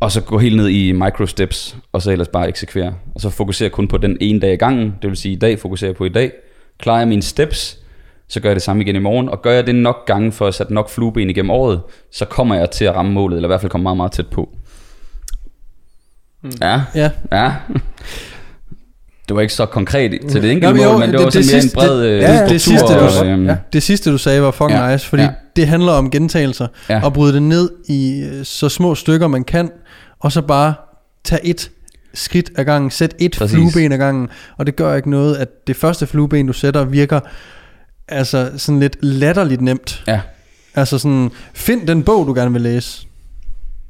og så gå helt ned i micro steps, og så ellers bare eksekvere. Og så fokusere kun på den ene dag i gangen, det vil sige i dag fokuserer jeg på i dag. Klarer jeg mine steps, så gør jeg det samme igen i morgen, og gør jeg det nok gange for at sætte nok flueben igennem året, så kommer jeg til at ramme målet, eller i hvert fald komme meget, meget tæt på. Ja, Ja. ja. Det var ikke så konkret til det enkelte Nå, jo, mål, men det, det- var det sådan mere sidste- en bred øh, det- det struktur, sidste, du- og, øhm, Ja. Det sidste, du sagde, var fucking Ja. nice, fordi Ja. det handler om gentagelser, Ja. og bryde det ned i øh, så små stykker, man kan, og så bare tage et skridt ad gangen, sæt et Præcis. flueben ad gangen, og det gør ikke noget, at det første flueben, du sætter, virker altså sådan lidt latterligt nemt. Ja. Altså sådan, find den bog, du gerne vil læse.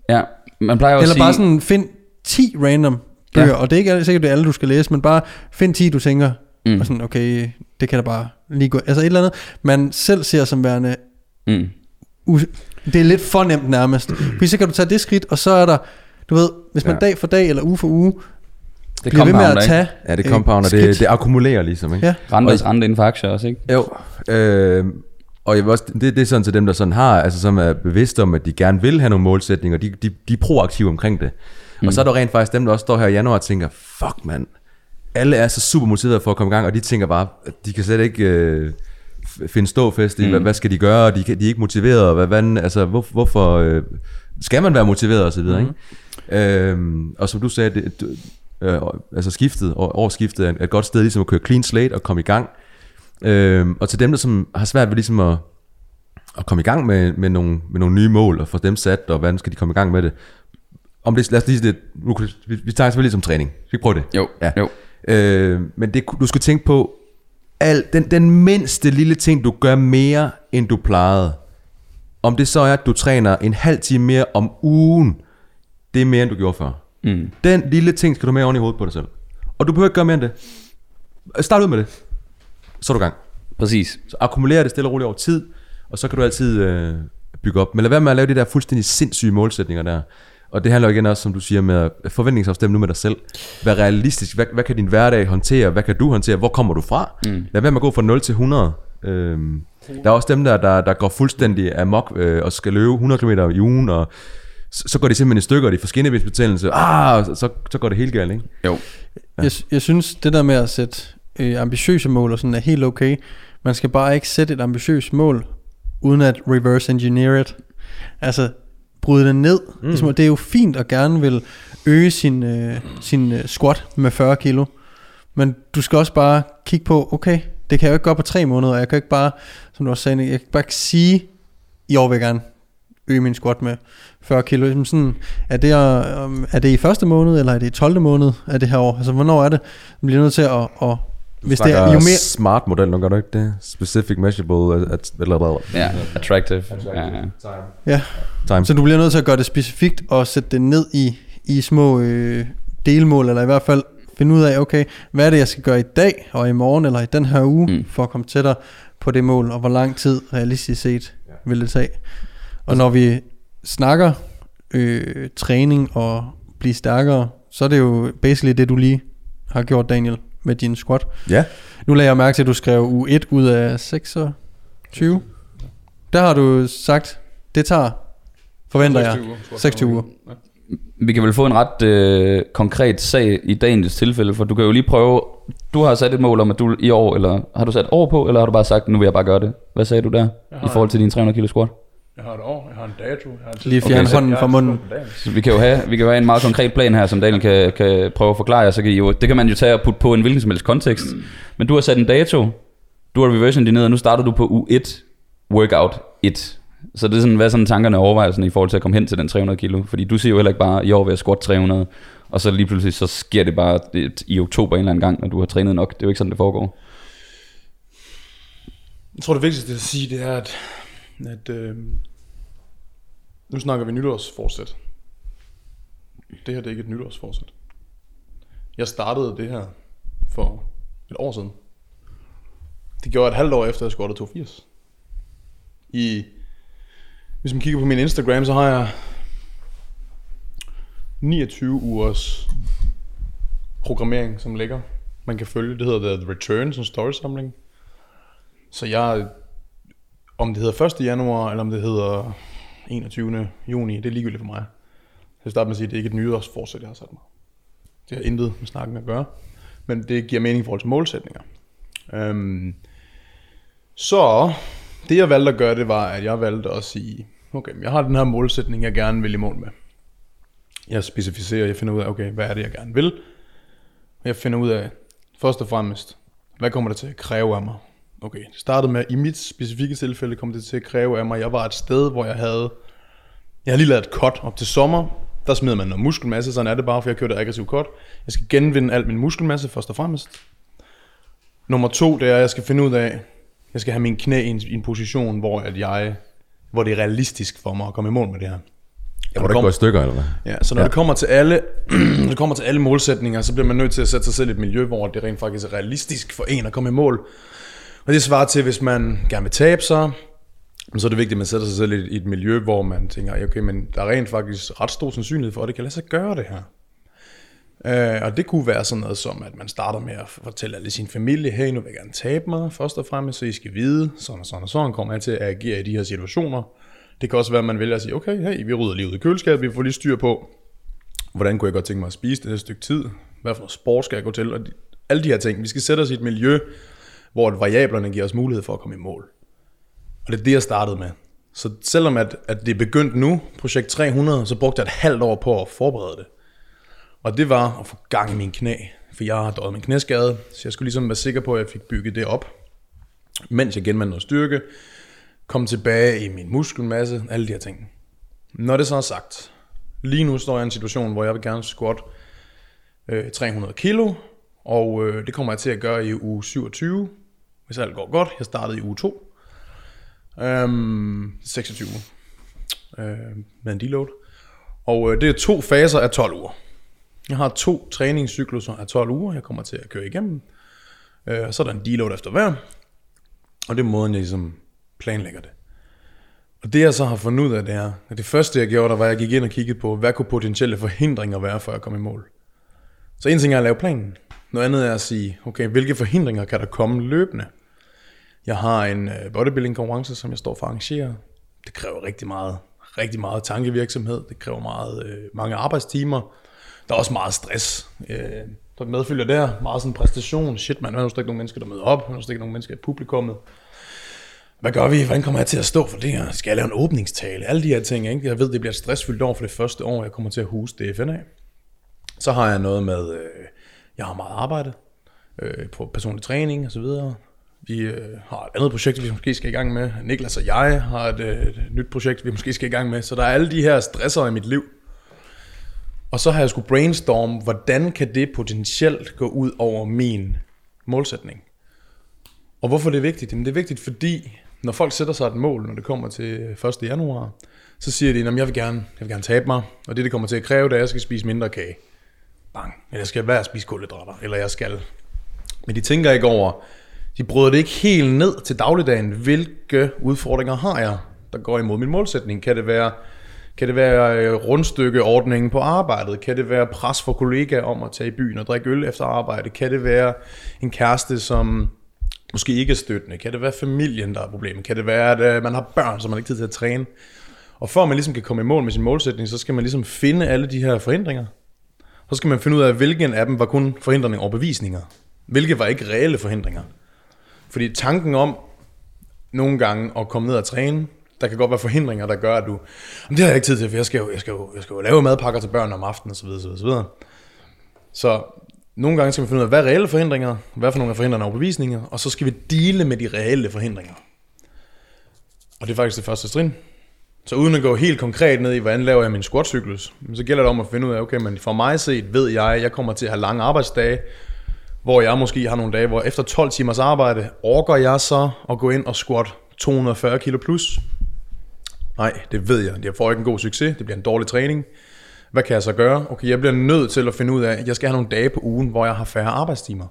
Ja, man plejer jo Eller at sige... bare sådan, find 10 random bøger, Ja. og det er ikke sikkert, det er alle, du skal læse, men bare find 10, du tænker, Mm. og sådan, okay, det kan da bare lige gå. Altså et eller andet, man selv ser som værende, Mm. det er lidt for nemt nærmest. Fordi så kan du tage det skridt, og så er der, du ved, hvis man Ja. dag for dag eller uge for uge, Det bliver ved med at ikke? tage Ja, det øh, compounder, skridt. det, det akkumulerer ligesom, ikke? Ja. Renters rente inden for aktier også, ikke? Jo, øh, og jeg vil også, det, det er sådan til dem, der sådan har, altså som er bevidste om, at de gerne vil have nogle målsætninger, de, de, de er proaktive omkring det. Mm. Og så er der rent faktisk dem, der også står her i januar og tænker, fuck mand, alle er så super motiveret for at komme i gang, og de tænker bare, at de kan slet ikke øh, finde ståfest i, mm. hvad, hvad skal de gøre, de, de er ikke motiveret, og hvad, hvad, altså, hvor, hvorfor øh, skal man være motiveret og så videre, mm. ikke? Øhm, og som du sagde, det, du, øh, altså skiftet, og årsskiftet er et godt sted ligesom at køre clean slate og komme i gang. Øhm, og til dem, der som har svært ved ligesom at, at komme i gang med, med, nogle, med nogle nye mål, og få dem sat, og hvordan skal de komme i gang med det. Om det, lad os lige det, vi, vi tager selvfølgelig som træning. Skal vi prøve det? Jo, Ja. jo. Øh, men det, du skal tænke på, al, den, den mindste lille ting, du gør mere, end du plejede. Om det så er, at du træner en halv time mere om ugen, det er mere, end du gjorde før. Mm. Den lille ting skal du med oven i hovedet på dig selv. Og du behøver ikke gøre mere end det. Start ud med det. Så er du gang. Præcis. Så akkumulerer det stille og roligt over tid, og så kan du altid øh, bygge op. Men lad være med at lave de der fuldstændig sindssyge målsætninger der. Og det handler jo igen også, som du siger, med at forventningsafstemme nu med dig selv. Vær realistisk. Hvad, hvad kan din hverdag håndtere? Hvad kan du håndtere? Hvor kommer du fra? Mm. Lad være med at gå fra 0 til 100. Øhm, der er også dem der, der, der går fuldstændig amok øh, og skal løbe 100 km i ugen, og så, så går de simpelthen i stykker, og de får skinnebensbetændelse. Ah, så, så går det helt galt, ikke? Jo. Ja. Jeg, jeg synes, det der med at sætte øh, ambitiøse mål og sådan er helt okay. Man skal bare ikke sætte et ambitiøst mål, uden at reverse engineer it. Altså, bryde det ned. Mm. Ligesom, det er jo fint at gerne vil øge sin, øh, sin øh, squat med 40 kilo. Men du skal også bare kigge på, okay, det kan jeg jo ikke gøre på tre måneder, og jeg kan ikke bare, som du også sagde, jeg kan bare ikke sige, i år vil jeg gerne øge min squat med 40 kilo. Ligesom sådan, er, det, øh, er det i første måned, eller er det i 12. måned af det her år? Altså, hvornår er det? Man bliver nødt til at, at hvis det er, jo mere, smart model, nu gør du ikke det? Specific, measurable, at, eller hvad? Ja, attractive. Ja, ja. ja, Time. så du bliver nødt til at gøre det specifikt og sætte det ned i, i små øh, delmål, eller i hvert fald finde ud af, okay, hvad er det, jeg skal gøre i dag, og i morgen, eller i den her uge, mm. for at komme tættere på det mål, og hvor lang tid realistisk set vil det tage. Og når vi snakker øh, træning og blive stærkere, så er det jo basically det, du lige har gjort, Daniel, med din squat. Ja. Nu lagde jeg mærke til, at du skrev u 1 ud af 26. Der har du sagt, det tager, forventer jeg, 26 uger. Vi kan vel få en ret øh, konkret sag i dagens tilfælde, for du kan jo lige prøve, du har sat et mål om, at du i år, eller har du sat år på, eller har du bare sagt, nu vil jeg bare gøre det? Hvad sagde du der, i forhold til din 300 kilo squat? Jeg har et år, jeg har en dato. Jeg har en Lige fjerne så- hånden fra munden. Så vi kan jo have, vi kan jo have en meget konkret plan her, som Daniel kan, kan prøve at forklare jer, så kan I jo, det kan man jo tage og putte på en hvilken som helst kontekst. Men du har sat en dato, du har reverse engineeret, og nu starter du på U1, workout 1. Så det er sådan, hvad er sådan tankerne og overvejelserne i forhold til at komme hen til den 300 kilo? Fordi du siger jo heller ikke bare, i år vil jeg squat 300, og så lige pludselig så sker det bare et, i oktober en eller anden gang, når du har trænet nok. Det er jo ikke sådan, det foregår. Jeg tror, det vigtigste at sige, det er, at, at øh, nu snakker vi nytårsforsæt. Det her det er ikke et nytårsforsæt. Jeg startede det her for et år siden. Det gjorde jeg et halvt år efter, at jeg scorede 82. I, hvis man kigger på min Instagram, så har jeg 29 ugers programmering, som ligger. Man kan følge, det hedder The Return, som storysamling. Så jeg, om det hedder 1. januar, eller om det hedder 21. juni, det er ligegyldigt for mig. Jeg vil starte med at sige, at det er ikke et nytårsforsæt, jeg har sat mig. Det har intet med snakken at gøre. Men det giver mening i forhold til målsætninger. Øhm, så det jeg valgte at gøre, det var, at jeg valgte at sige, okay, jeg har den her målsætning, jeg gerne vil i mål med. Jeg specificerer, jeg finder ud af, okay, hvad er det, jeg gerne vil. Jeg finder ud af, først og fremmest, hvad kommer det til at kræve af mig? Okay, det startede med, i mit specifikke tilfælde kom det til at kræve af mig, jeg var et sted, hvor jeg havde, jeg har lige lavet et cut op til sommer, der smider man noget muskelmasse, sådan er det bare, for jeg kørte aggressivt cut. Jeg skal genvinde alt min muskelmasse først og fremmest. Nummer to, det er, at jeg skal finde ud af, jeg skal have min knæ i en, i en position, hvor, at jeg, hvor det er realistisk for mig at komme i mål med det her. Må du ikke gå i stykker, eller hvad? Ja, så når ja. det kommer til alle, når det kommer til alle målsætninger, så bliver man nødt til at sætte sig selv i et miljø, hvor det rent faktisk er realistisk for en at komme i mål. Og det svarer til, hvis man gerne vil tabe sig, så er det vigtigt, at man sætter sig selv i et, miljø, hvor man tænker, okay, men der er rent faktisk ret stor sandsynlighed for, at det kan lade sig gøre det her. Uh, og det kunne være sådan noget som, at man starter med at fortælle alle sin familie, hey, nu vil jeg gerne tabe mig, først og fremmest, så I skal vide, sådan og sådan og sådan kommer jeg til at agere i de her situationer. Det kan også være, at man vælger at sige, okay, hey, vi rydder lige ud i køleskabet, vi får lige styr på, hvordan kunne jeg godt tænke mig at spise det her stykke tid, hvad for noget sport skal jeg gå til, og de, Alle de her ting. Vi skal sætte os i et miljø, hvor variablerne giver os mulighed for at komme i mål. Og det er det, jeg startede med. Så selvom at, at det er begyndt nu, projekt 300, så brugte jeg et halvt år på at forberede det. Og det var at få gang i min knæ, for jeg har døjet min knæskade, så jeg skulle ligesom være sikker på, at jeg fik bygget det op, mens jeg genvandt noget styrke, kom tilbage i min muskelmasse, alle de her ting. Når det så er sagt, lige nu står jeg i en situation, hvor jeg vil gerne squat øh, 300 kilo, og øh, det kommer jeg til at gøre i uge 27, hvis alt går godt. Jeg startede i uge 2, øhm, 26 øh, med en deload. Og øh, det er to faser af 12 uger. Jeg har to træningscykluser af 12 uger, jeg kommer til at køre igennem. Øh, så er der en deload efter hver. Og det er måden, jeg ligesom planlægger det. Og det jeg så har fundet ud af, det er, at det første jeg gjorde, der var, at jeg gik ind og kiggede på, hvad kunne potentielle forhindringer være, for at komme i mål. Så en ting er at lave planen. Noget andet er at sige, okay, hvilke forhindringer kan der komme løbende? Jeg har en øh, bodybuilding konkurrence, som jeg står for at arrangere. Det kræver rigtig meget, rigtig meget tankevirksomhed. Det kræver meget, øh, mange arbejdstimer. Der er også meget stress. Øh, der medfølger der. Meget sådan præstation. Shit, man, der er jo ikke nogen mennesker, der møder op. Der er slet ikke nogen mennesker i publikummet. Hvad gør vi? Hvordan kommer jeg til at stå for det her? Skal jeg lave en åbningstale? Alle de her ting, ikke? Jeg ved, det bliver et stressfyldt år for det første år, jeg kommer til at huse DFN af. Så har jeg noget med, øh, jeg har meget arbejde øh, på personlig træning og så videre. Vi øh, har et andet projekt, vi måske skal i gang med. Niklas og jeg har et, øh, et nyt projekt, vi måske skal i gang med. Så der er alle de her stresser i mit liv. Og så har jeg skulle brainstorm, hvordan kan det potentielt gå ud over min målsætning? Og hvorfor det er vigtigt? Jamen det er vigtigt, fordi når folk sætter sig et mål, når det kommer til 1. januar, så siger de, at jeg vil gerne, jeg vil gerne tabe mig, og det, det kommer til at kræve, det er, at jeg skal spise mindre kage. Bang. Eller jeg skal være at spise kulhydrater, eller jeg skal. Men de tænker ikke over, de bryder det ikke helt ned til dagligdagen. Hvilke udfordringer har jeg, der går imod min målsætning? Kan det være, kan det være øh, rundstykkeordningen på arbejdet? Kan det være pres for kollegaer om at tage i byen og drikke øl efter arbejde? Kan det være en kæreste, som måske ikke er støttende? Kan det være familien, der er problemet? Kan det være, at øh, man har børn, som man ikke har tid til at træne? Og for at man ligesom kan komme i mål med sin målsætning, så skal man ligesom finde alle de her forhindringer. Så skal man finde ud af, hvilken af dem var kun forhindringer og bevisninger. Hvilke var ikke reelle forhindringer. Fordi tanken om nogle gange at komme ned og træne, der kan godt være forhindringer, der gør, at du, Men det har jeg ikke tid til, for jeg skal jo, jeg skal jo, jeg skal jo lave madpakker til børn om aftenen osv. osv., osv. Så nogle gange skal vi finde ud af, hvad er reelle forhindringer, hvad for nogle af forhindringer og og så skal vi dele med de reelle forhindringer. Og det er faktisk det første trin. Så uden at gå helt konkret ned i, hvordan laver jeg min squat-cyklus, så gælder det om at finde ud af, okay, men for mig set ved jeg, at jeg kommer til at have lange arbejdsdage, hvor jeg måske har nogle dage, hvor efter 12 timers arbejde, orker jeg så at gå ind og squat 240 kilo plus? Nej, det ved jeg. Jeg får ikke en god succes. Det bliver en dårlig træning. Hvad kan jeg så gøre? Okay, jeg bliver nødt til at finde ud af, at jeg skal have nogle dage på ugen, hvor jeg har færre arbejdstimer.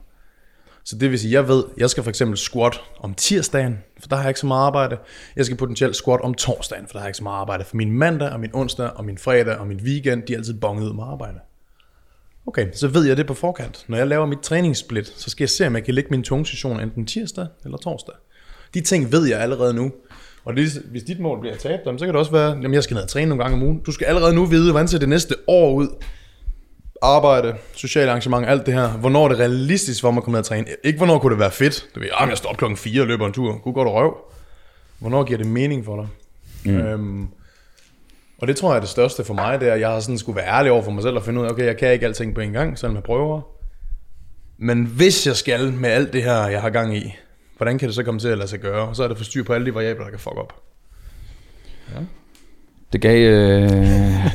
Så det vil sige, jeg ved, jeg skal for eksempel squat om tirsdagen, for der har jeg ikke så meget arbejde. Jeg skal potentielt squat om torsdagen, for der har jeg ikke så meget arbejde. For min mandag og min onsdag og min fredag og min weekend, de er altid bonget ud med arbejde. Okay, så ved jeg det på forkant. Når jeg laver mit træningssplit, så skal jeg se, om jeg kan lægge min tungesession enten tirsdag eller torsdag. De ting ved jeg allerede nu. Og det, hvis dit mål bliver tabt, så kan det også være, at jeg skal ned og træne nogle gange om ugen. Du skal allerede nu vide, hvordan ser det næste år ud. Arbejde, sociale arrangement, alt det her. Hvornår er det realistisk, hvor man kommer ned og træne? Ikke hvornår kunne det være fedt. Du ved, ah, jeg står op klokken 4 og løber en tur. Gud godt røv. Hvornår giver det mening for dig? Mm. Øhm, og det tror jeg er det største for mig, det er, at jeg har sådan skulle være ærlig over for mig selv og finde ud af, okay, jeg kan ikke alting på en gang, selvom jeg prøver. Men hvis jeg skal med alt det her, jeg har gang i, hvordan kan det så komme til at lade sig gøre? Og så er det for styr på alle de variabler, der kan fuck op. Det gav, øh,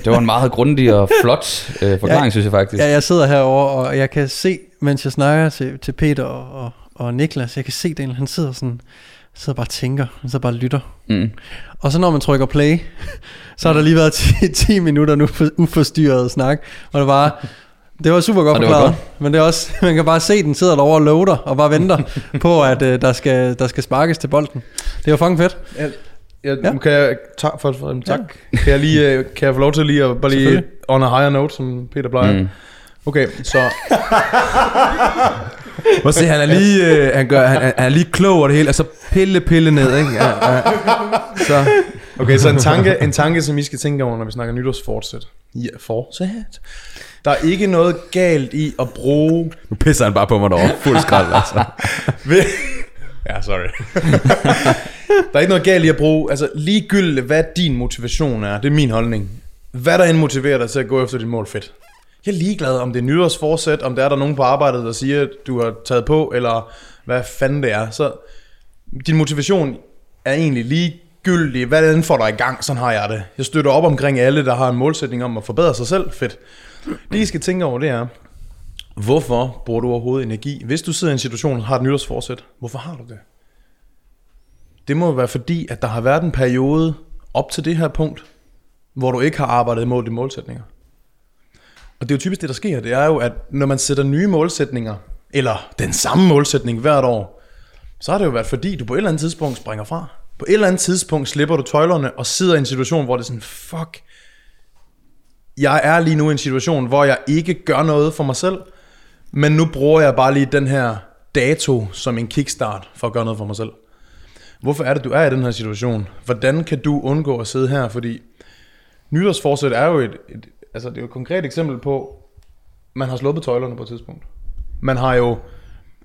det var en meget grundig og flot øh, forklaring, Ja. synes jeg faktisk. Ja, jeg sidder herovre, og jeg kan se, mens jeg snakker til, til Peter og, og, og Niklas, jeg kan se Daniel, han sidder sådan, sidder bare og tænker, sidder bare og lytter. Mm. Og så når man trykker play, så har der lige været 10, 10 minutter nu for uforstyrret snak, og det var, det var super godt Og det forklaret, men det er også, man kan bare se, den sidder derovre og loader, og bare venter på, at uh, der, skal, der skal sparkes til bolden. Det var fucking fedt. Jeg, Ja. ja. kan jeg, tak for, for tak. Ja. Kan jeg lige, øh, kan jeg få lov til lige at bare lige on a higher note, som Peter plejer? Mm. Okay, så Prøv at se, han er lige, øh, han gør, han, han er lige klog over det hele, og så pille, pille ned, ikke? Ja, ja. Så, Okay, så en tanke, en tanke, som I skal tænke over, når vi snakker nytårsfortsæt. Ja, fortsæt. Der er ikke noget galt i at bruge... Nu pisser han bare på mig derovre. Fuld skrald, altså. Ja, sorry. der er ikke noget galt i at bruge... Altså, ligegyldigt hvad din motivation er, det er min holdning. Hvad der end motiverer dig til at gå efter dit mål, fedt. Jeg er ligeglad, om det er nytårsforsæt, om der er der nogen på arbejdet, der siger, at du har taget på, eller hvad fanden det er. Så din motivation er egentlig ligegyldig. Hvad den får dig i gang, sådan har jeg det. Jeg støtter op omkring alle, der har en målsætning om at forbedre sig selv. Fedt. Det I skal tænke over, det er, hvorfor bruger du overhovedet energi? Hvis du sidder i en situation og har et nytårsforsæt, hvorfor har du det? Det må være fordi, at der har været en periode op til det her punkt, hvor du ikke har arbejdet imod dine målsætninger. Og det er jo typisk det, der sker. Det er jo, at når man sætter nye målsætninger, eller den samme målsætning hvert år, så har det jo været fordi, du på et eller andet tidspunkt springer fra. På et eller andet tidspunkt slipper du tøjlerne og sidder i en situation, hvor det er sådan, fuck, jeg er lige nu i en situation, hvor jeg ikke gør noget for mig selv, men nu bruger jeg bare lige den her dato som en kickstart for at gøre noget for mig selv. Hvorfor er det, du er i den her situation? Hvordan kan du undgå at sidde her? Fordi nytårsforsæt er jo et, et, altså det er jo et konkret eksempel på, man har sluppet tøjlerne på et tidspunkt. Man har jo,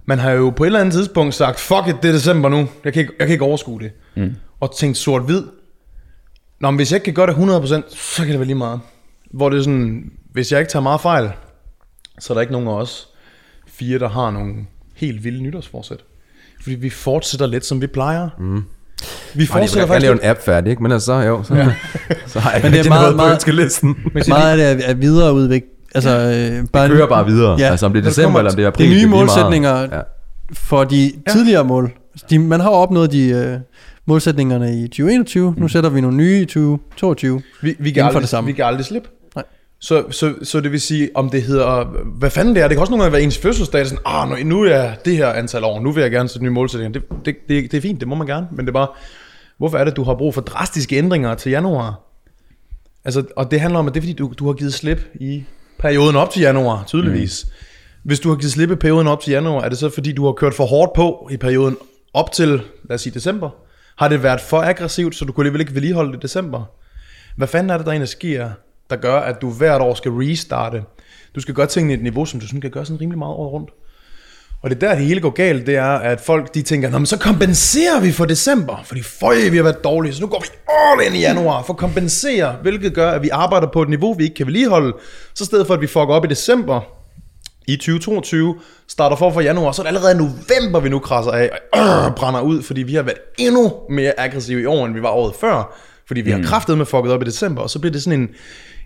man har jo på et eller andet tidspunkt sagt, fuck it, det er december nu, jeg kan ikke, jeg kan ikke overskue det. Mm. Og tænkt sort-hvid. Nå, men hvis jeg ikke kan gøre det 100%, så kan det være lige meget. Hvor det er sådan, hvis jeg ikke tager meget fejl, så er der ikke nogen af os fire, der har nogle helt vilde nytårsforsæt. Fordi vi fortsætter lidt, som vi plejer. Mm. Vi Jeg fortsætter kan faktisk lave lidt. en app færdig, ikke? Men altså, jo, så, ja. så har jeg Men det er meget- noget på meget- ønskelisten. Meget af det er, er videreudvikling. Altså, øh, bare Kører bare videre. Ja. Altså om det er det december eller om det er Det april. er nye lige meget. målsætninger Ja. for de tidligere mål. De, man har jo opnået de øh, målsætningerne i 2021. Nu sætter vi nogle nye i 2022. Vi, vi, kan aldrig, det samme. vi kan aldrig slippe. Så, så, så det vil sige, om det hedder, hvad fanden det er, det kan også nogle gange være ens fødselsdag, sådan, ah, nu, nu er det her antal år, nu vil jeg gerne sætte nye målsætninger. Det, det, det, det er fint, det må man gerne, men det er bare, hvorfor er det, du har brug for drastiske ændringer til januar? Altså, og det handler om, at det er fordi, du, du har givet slip i perioden op til januar, tydeligvis. Mm. Hvis du har givet slip i perioden op til januar, er det så fordi, du har kørt for hårdt på i perioden op til, lad os sige, december? Har det været for aggressivt, så du kunne alligevel ikke vedligeholde det i december? Hvad fanden er det, der egentlig sker, der gør, at du hvert år skal restarte? Du skal gøre tingene i et niveau, som du sådan kan gøre sådan rimelig meget året rundt. Og det er der, det hele går galt, det er, at folk de tænker, Nå, men så kompenserer vi for december, fordi føj, vi har været dårlige, så nu går vi all in i januar for at kompensere, hvilket gør, at vi arbejder på et niveau, vi ikke kan vedligeholde. Så i stedet for, at vi fucker op i december, i 2022, starter for for januar, så er det allerede november, vi nu krasser af, og øh, brænder ud, fordi vi har været endnu mere aggressive i år, end vi var året før, fordi vi har kraftet med fucket op i december, og så bliver det sådan en,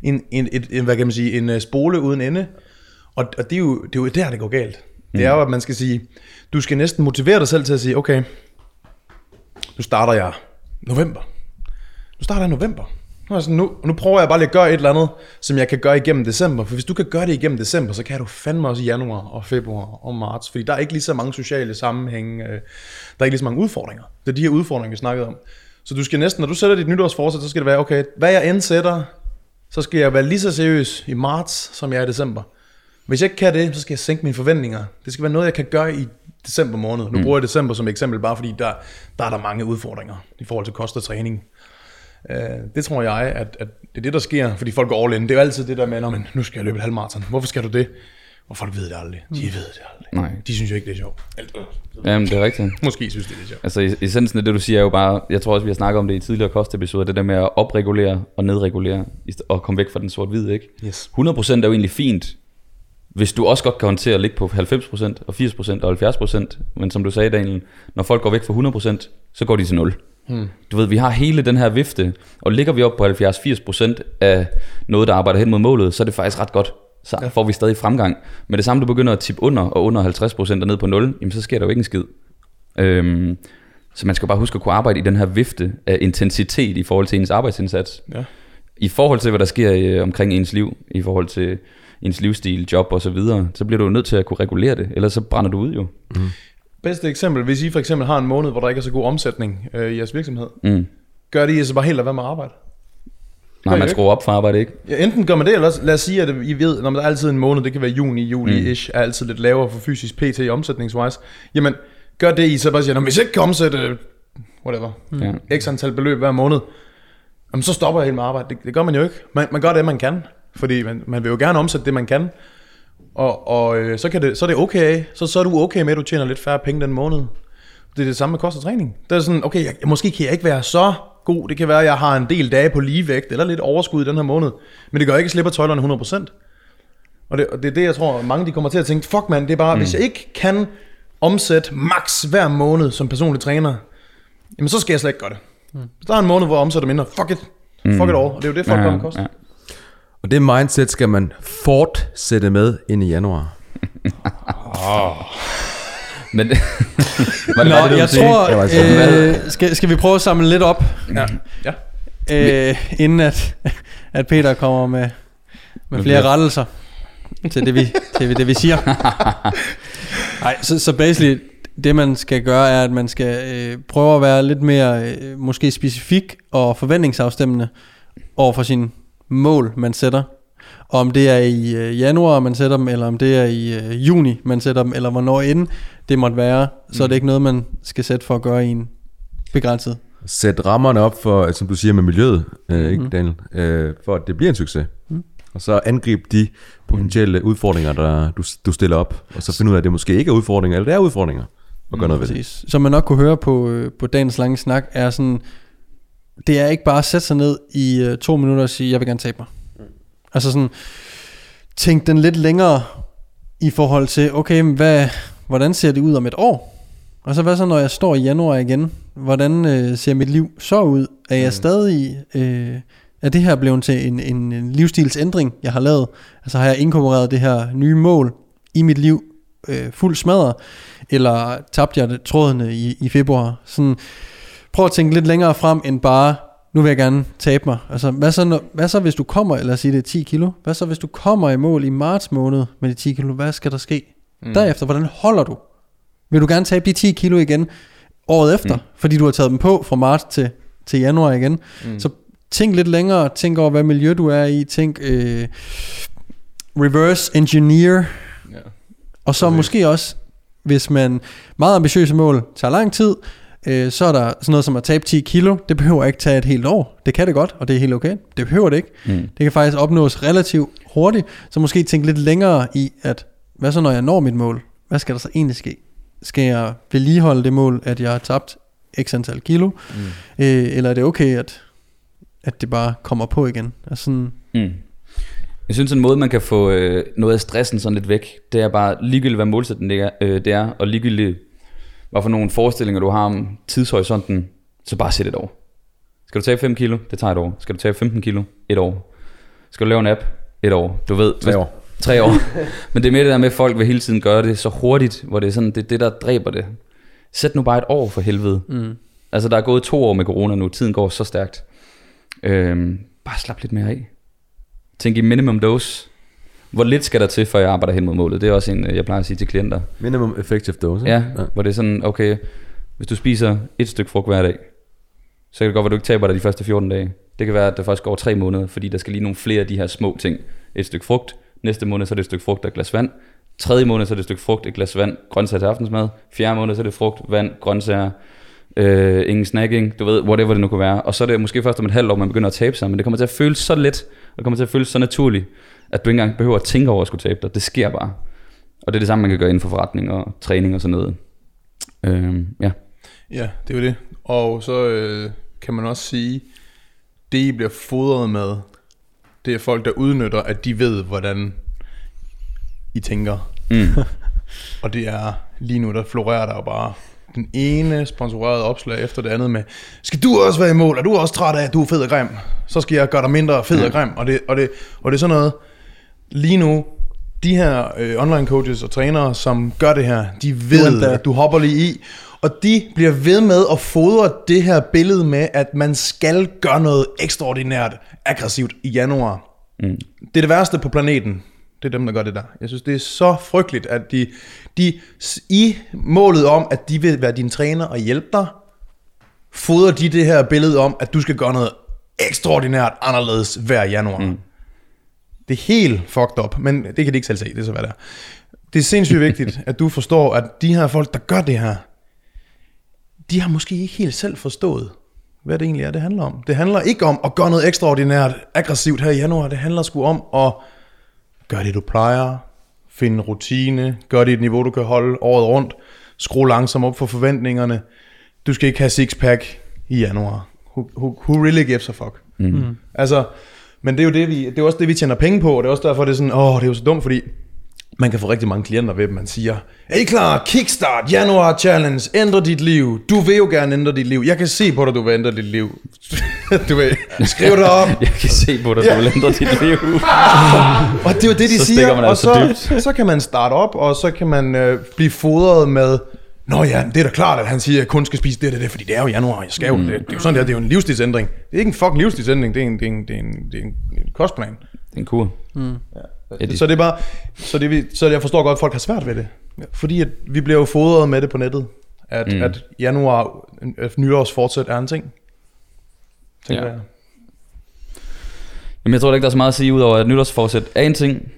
en, en, et, en hvad kan man sige, en uh, spole uden ende, og, og det, er jo, det er jo der, det går galt. Det er jo, at man skal sige, du skal næsten motivere dig selv til at sige, okay, nu starter jeg november. Nu starter jeg november. Nu, sådan, nu, nu prøver jeg bare lige at gøre et eller andet, som jeg kan gøre igennem december. For hvis du kan gøre det igennem december, så kan du fandme også i januar og februar og marts. Fordi der er ikke lige så mange sociale sammenhænge. øh, Der er ikke lige så mange udfordringer. Det er de her udfordringer, vi snakkede om. Så du skal næsten, når du sætter dit nytårsforsæt, så skal det være, okay, hvad jeg end sætter, så skal jeg være lige så seriøs i marts, som jeg er i december. Hvis jeg ikke kan det, så skal jeg sænke mine forventninger. Det skal være noget, jeg kan gøre i december måned. Nu bruger jeg december som eksempel, bare fordi der, der er der mange udfordringer i forhold til kost og træning. Uh, det tror jeg, at, at det er det, der sker, fordi folk går all in. Det er jo altid det der med, "Nå, men nu skal jeg løbe et halvmarathon. Hvorfor skal du det? Og folk ved det aldrig. De ved det aldrig. Nej. De synes jo ikke, det er sjovt. Eller, Jamen, det er rigtigt. Måske synes de, det er sjovt. Altså, i- essensen af det, du siger, er jo bare, jeg tror også, vi har snakket om det i tidligere kostepisoder, det der med at opregulere og nedregulere, og komme væk fra den sort-hvide, ikke? Yes. 100% er jo egentlig fint, hvis du også godt kan håndtere at ligge på 90% og 80% og 70%, men som du sagde, Daniel, når folk går væk fra 100%, så går de til 0. Hmm. Du ved, vi har hele den her vifte, og ligger vi op på 70-80% af noget, der arbejder hen mod målet, så er det faktisk ret godt. Så ja. får vi stadig fremgang. Men det samme, du begynder at tippe under og under 50% og ned på 0, jamen så sker der jo ikke en skid. Øhm, så man skal bare huske at kunne arbejde i den her vifte af intensitet i forhold til ens arbejdsindsats. Ja. I forhold til, hvad der sker øh, omkring ens liv, i forhold til ens livsstil, job og så videre, så bliver du nødt til at kunne regulere det, ellers så brænder du ud jo. Bedste eksempel, hvis I for eksempel har en måned, hvor der ikke er så god omsætning øh, i jeres virksomhed, Mm. gør det I så bare helt at være med at arbejde? Nej, man skruer op for arbejde, ikke? Ja, enten gør man det, eller også, lad os sige, at I ved, når der er altid en måned, det kan være juni, juli-ish, er altid lidt lavere for fysisk PT omsætningswise. Jamen, gør det I så bare siger, "Nå, hvis jeg ikke kan omsætte, whatever, Ja. x antal beløb hver måned, jamen, så stopper jeg helt med arbejde. Det, det gør man jo ikke. Man, man gør det, man kan. Fordi man, man vil jo gerne omsætte det, man kan. Og, og øh, så, kan det, så er det okay. Så, så er du okay med, at du tjener lidt færre penge den måned. Det er det samme med kost og træning. Det er sådan, okay, jeg, måske kan jeg ikke være så god. Det kan være, at jeg har en del dage på ligevægt, eller lidt overskud i den her måned. Men det gør ikke, at slipper tøjlerne 100%. Og det, og det er det, jeg tror, mange de kommer til at tænke, fuck man, det er bare, mm. hvis jeg ikke kan omsætte max hver måned som personlig træner, jamen så skal jeg slet ikke gøre det. Mm. Hvis der er en måned, hvor jeg omsætter mindre, fuck it. Fuck it all. Og det er jo det, folk ja, kommer koste. Ja. Og det mindset skal man fortsætte med ind i januar. Men, Nå, var det, det, jeg tror, øh, skal, skal vi prøve at samle lidt op? Ja. ja. Øh, inden at, at Peter kommer med, med flere rettelser til det, vi, til det, vi siger. Nej, så, så basically, det man skal gøre, er, at man skal øh, prøve at være lidt mere øh, måske specifik og forventningsafstemmende over for sin mål, man sætter. Og om det er i øh, januar, man sætter dem, eller om det er i øh, juni, man sætter dem, eller hvornår inden det måtte være, så er det mm. ikke noget, man skal sætte for at gøre i en begrænset. Sæt rammerne op for, som du siger med miljøet, øh, ikke Daniel, øh, for at det bliver en succes. Mm. Og så angrib de potentielle udfordringer, der du, du stiller op, og så finde ud af, at det måske ikke er udfordringer, eller det er udfordringer, og gøre mm, noget ved det. Som man nok kunne høre på, øh, på dagens lange snak, er sådan, det er ikke bare at sætte sig ned i øh, to minutter og sige, jeg vil gerne tabe mig. Altså sådan, tænk den lidt længere i forhold til, okay, hvad, hvordan ser det ud om et år? Og så hvad så, når jeg står i januar igen? Hvordan øh, ser mit liv så ud? Er jeg mm. stadig... Øh, er det her blevet til en, en, en livsstilsændring, jeg har lavet? Altså har jeg inkorporeret det her nye mål i mit liv øh, fuld smadret? Eller tabte jeg trådene i, i februar? Sådan, prøv at tænke lidt længere frem end bare, nu vil jeg gerne tabe mig. Altså, hvad så, når, hvad så hvis du kommer, eller sige det er 10 kilo? Hvad så hvis du kommer i mål i marts måned med de 10 kilo? Hvad skal der ske? Mm. Derefter, hvordan holder du? Vil du gerne tabe de 10 kilo igen året efter? Mm. Fordi du har taget dem på fra marts til, til januar igen. Mm. Så tænk lidt længere. Tænk over, hvad miljø du er i. Tænk øh, reverse engineer. Ja. Og så okay. måske også, hvis man meget ambitiøse mål tager lang tid, øh, så er der sådan noget som at tabe 10 kilo. Det behøver ikke tage et helt år. Det kan det godt, og det er helt okay. Det behøver det ikke. Mm. Det kan faktisk opnås relativt hurtigt. Så måske tænke lidt længere i, at hvad så når jeg når mit mål? Hvad skal der så egentlig ske? Skal jeg vedligeholde det mål, at jeg har tabt x antal kilo? Mm. Øh, eller er det okay, at, at det bare kommer på igen? Altså sådan, mm. Jeg synes, en måde, man kan få øh, noget af stressen sådan lidt væk, det er bare ligegyldigt, hvad målsætningen er, øh, det er og ligegyldigt, hvad for nogle forestillinger du har om tidshorisonten, så bare sæt et år. Skal du tage 5 kilo? Det tager et år. Skal du tage 15 kilo? Et år. Skal du lave en app? Et år. Du ved. Tre år. Tre år. Men det er mere det der med, at folk vil hele tiden gøre det så hurtigt, hvor det er sådan, det er det, der dræber det. Sæt nu bare et år for helvede. Mm. Altså, der er gået to år med corona nu. Tiden går så stærkt. Øhm, bare slap lidt mere af. Tænk i minimum dose. Hvor lidt skal der til, for jeg arbejder hen mod målet? Det er også en, jeg plejer at sige til klienter. Minimum effective dose. Ja, ja, hvor det er sådan, okay, hvis du spiser et stykke frugt hver dag, så kan det godt være, at du ikke taber dig de første 14 dage. Det kan være, at der faktisk går tre måneder, fordi der skal lige nogle flere af de her små ting. Et stykke frugt, næste måned så er det et stykke frugt og et glas vand. Tredje måned så er det et stykke frugt, et glas vand, grøntsager til aftensmad. Fjerde måned så er det frugt, vand, grøntsager, øh, ingen snacking, du ved, whatever det nu kunne være. Og så er det måske først om et halvt år, man begynder at tabe sig, men det kommer til at føles så let, og det kommer til at føles så naturligt, at du ikke engang behøver at tænke over at skulle tabe dig. Det sker bare. Og det er det samme, man kan gøre inden for forretning og træning og sådan noget. Øh, ja. Ja, det er jo det. Og så øh, kan man også sige, det I bliver fodret med, det er folk, der udnytter, at de ved, hvordan I tænker. Mm. og det er lige nu, der florerer der bare den ene sponsorerede opslag efter det andet med, skal du også være i mål? Er du også træt af, at du er fed og grim? Så skal jeg gøre dig mindre fed og grim. Og det, og det, og det er sådan noget, lige nu, de her øh, online coaches og trænere, som gør det her, de ved, at du hopper lige i. Og de bliver ved med at fodre det her billede med, at man skal gøre noget ekstraordinært aggressivt i januar. Mm. Det er det værste på planeten. Det er dem, der gør det der. Jeg synes, det er så frygteligt, at de, de i målet om, at de vil være din træner og hjælpe dig, fodrer de det her billede om, at du skal gøre noget ekstraordinært anderledes hver januar. Mm. Det er helt fucked up, men det kan de ikke selv se, det er så hvad det er. Det er sindssygt vigtigt, at du forstår, at de her folk, der gør det her, de har måske ikke helt selv forstået, hvad det egentlig er, det handler om. Det handler ikke om at gøre noget ekstraordinært aggressivt her i januar. Det handler sgu om at gøre det, du plejer. Finde en rutine. Gør det i et niveau, du kan holde året rundt. Skru langsomt op for forventningerne. Du skal ikke have six-pack i januar. Who, who, who really gives a fuck? Mm. Altså, men det er jo det, vi, det er også det, vi tjener penge på, og det er også derfor, det er sådan, åh, det er jo så dumt, fordi man kan få rigtig mange klienter ved, at man siger, er I klar? Kickstart, januar challenge, ændre dit liv. Du vil jo gerne ændre dit liv. Jeg kan se på dig, du vil ændre dit liv. du vil, skriv det op. Jeg kan se på dig, du vil ændre dit liv. Og det er jo det, de Så siger. man og altså så, så kan man starte op, og så kan man øh, blive fodret med, Nå ja, det er da klart, at han siger, at jeg kun skal spise det og det, det, fordi det er jo januar, jeg skal jo, det, det er jo sådan der, det er jo en livsstilsændring. Det er ikke en fucking livsstilsændring, det er en, det er en, det er en, det er en, en kostplan. Det er en kur. Ja, de- Så det er bare, så, det, vi- så jeg forstår godt, at folk har svært ved det. Fordi at vi bliver jo fodret med det på nettet, at, mm. at januar, at nytårsfortsæt er en ting. Tænker Ja. jeg. Jamen, jeg tror ikke, der er så meget at sige, udover at nytårsforsæt er en ting.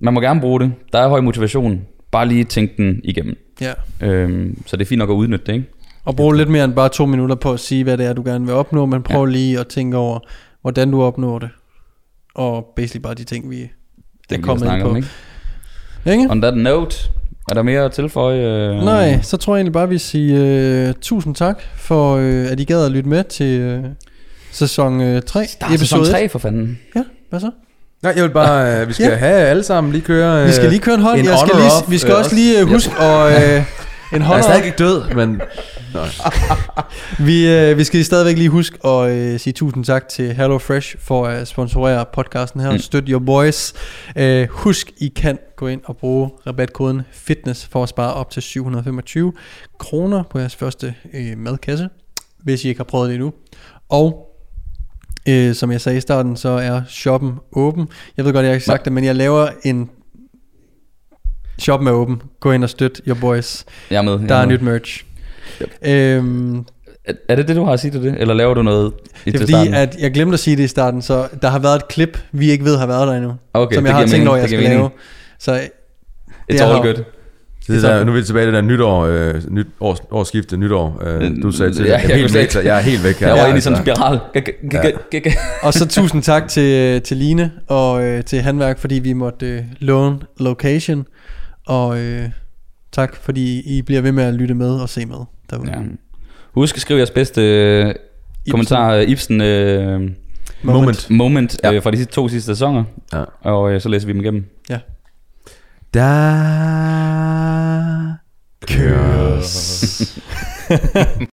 Man må gerne bruge det. Der er høj motivation. Bare lige tænk den igennem. Ja. Øhm, så det er fint nok at udnytte det, ikke? Og bruge lidt mere end bare to minutter på at sige, hvad det er, du gerne vil opnå, men prøv ja. lige at tænke over, hvordan du opnår det. Og basically bare de ting, vi Det er kommet ind på. om, ikke? Ikke? On that note, er der mere at tilføje? Øh, Nej, så tror jeg egentlig bare, vi siger uh, tusind tak for, uh, at I gad at lytte med til uh, sæson uh, 3, Der er sæson 3 for fanden. Ja, hvad så? Nej, jeg vil bare, øh, vi skal Ja. have alle sammen lige køre... Vi skal lige køre en hånd. en Jeg skal lige, off, vi skal øh, også lige uh, huske at... Uh, en Jeg er hånd stadig ikke død, men... Vi, øh, vi skal stadigvæk lige huske at øh, sige tusind tak til Hello Fresh for at sponsorere podcasten her. Mm. Støt your boys. Øh, husk, I kan gå ind og bruge rabatkoden FITNESS for at spare op til 725 kroner på jeres første øh, madkasse, hvis I ikke har prøvet det endnu. Og øh, som jeg sagde i starten, så er shoppen åben. Jeg ved godt, jeg har ikke sagt det, men jeg laver en... Shoppen er åben. Gå ind og støt your boys. Jeg er med. jeg Der er med. nyt merch. Øhm, Er, er det det, du har at sige til det? Eller laver du noget i det er fordi, starten? at jeg glemte at sige det i starten, så der har været et klip, vi ikke ved har været der endnu, Okay, som jeg har tænkt mening, over, jeg skal giver lave. mening. Så It's det er all good. Det der, nu er vi tilbage i det der nytår, øh, nyt, års, årsskifte, nytår. Øh, du sagde til, Ja, jeg, er jeg helt væk, jeg er helt væk her. Jeg var inde i altså. sådan en spiral. Og så tusind tak til, til Line og øh, til Handværk, fordi vi måtte øh, låne location, og øh, tak, fordi I bliver ved med at lytte med og se med derude. Ja. Husk at skrive jeres bedste øh, kommentar, øh, Ibsen øh, Moment. moment Ja. øh, fra de to sidste sæsoner. Ja. Og øh, så læser vi dem igennem. Der køres.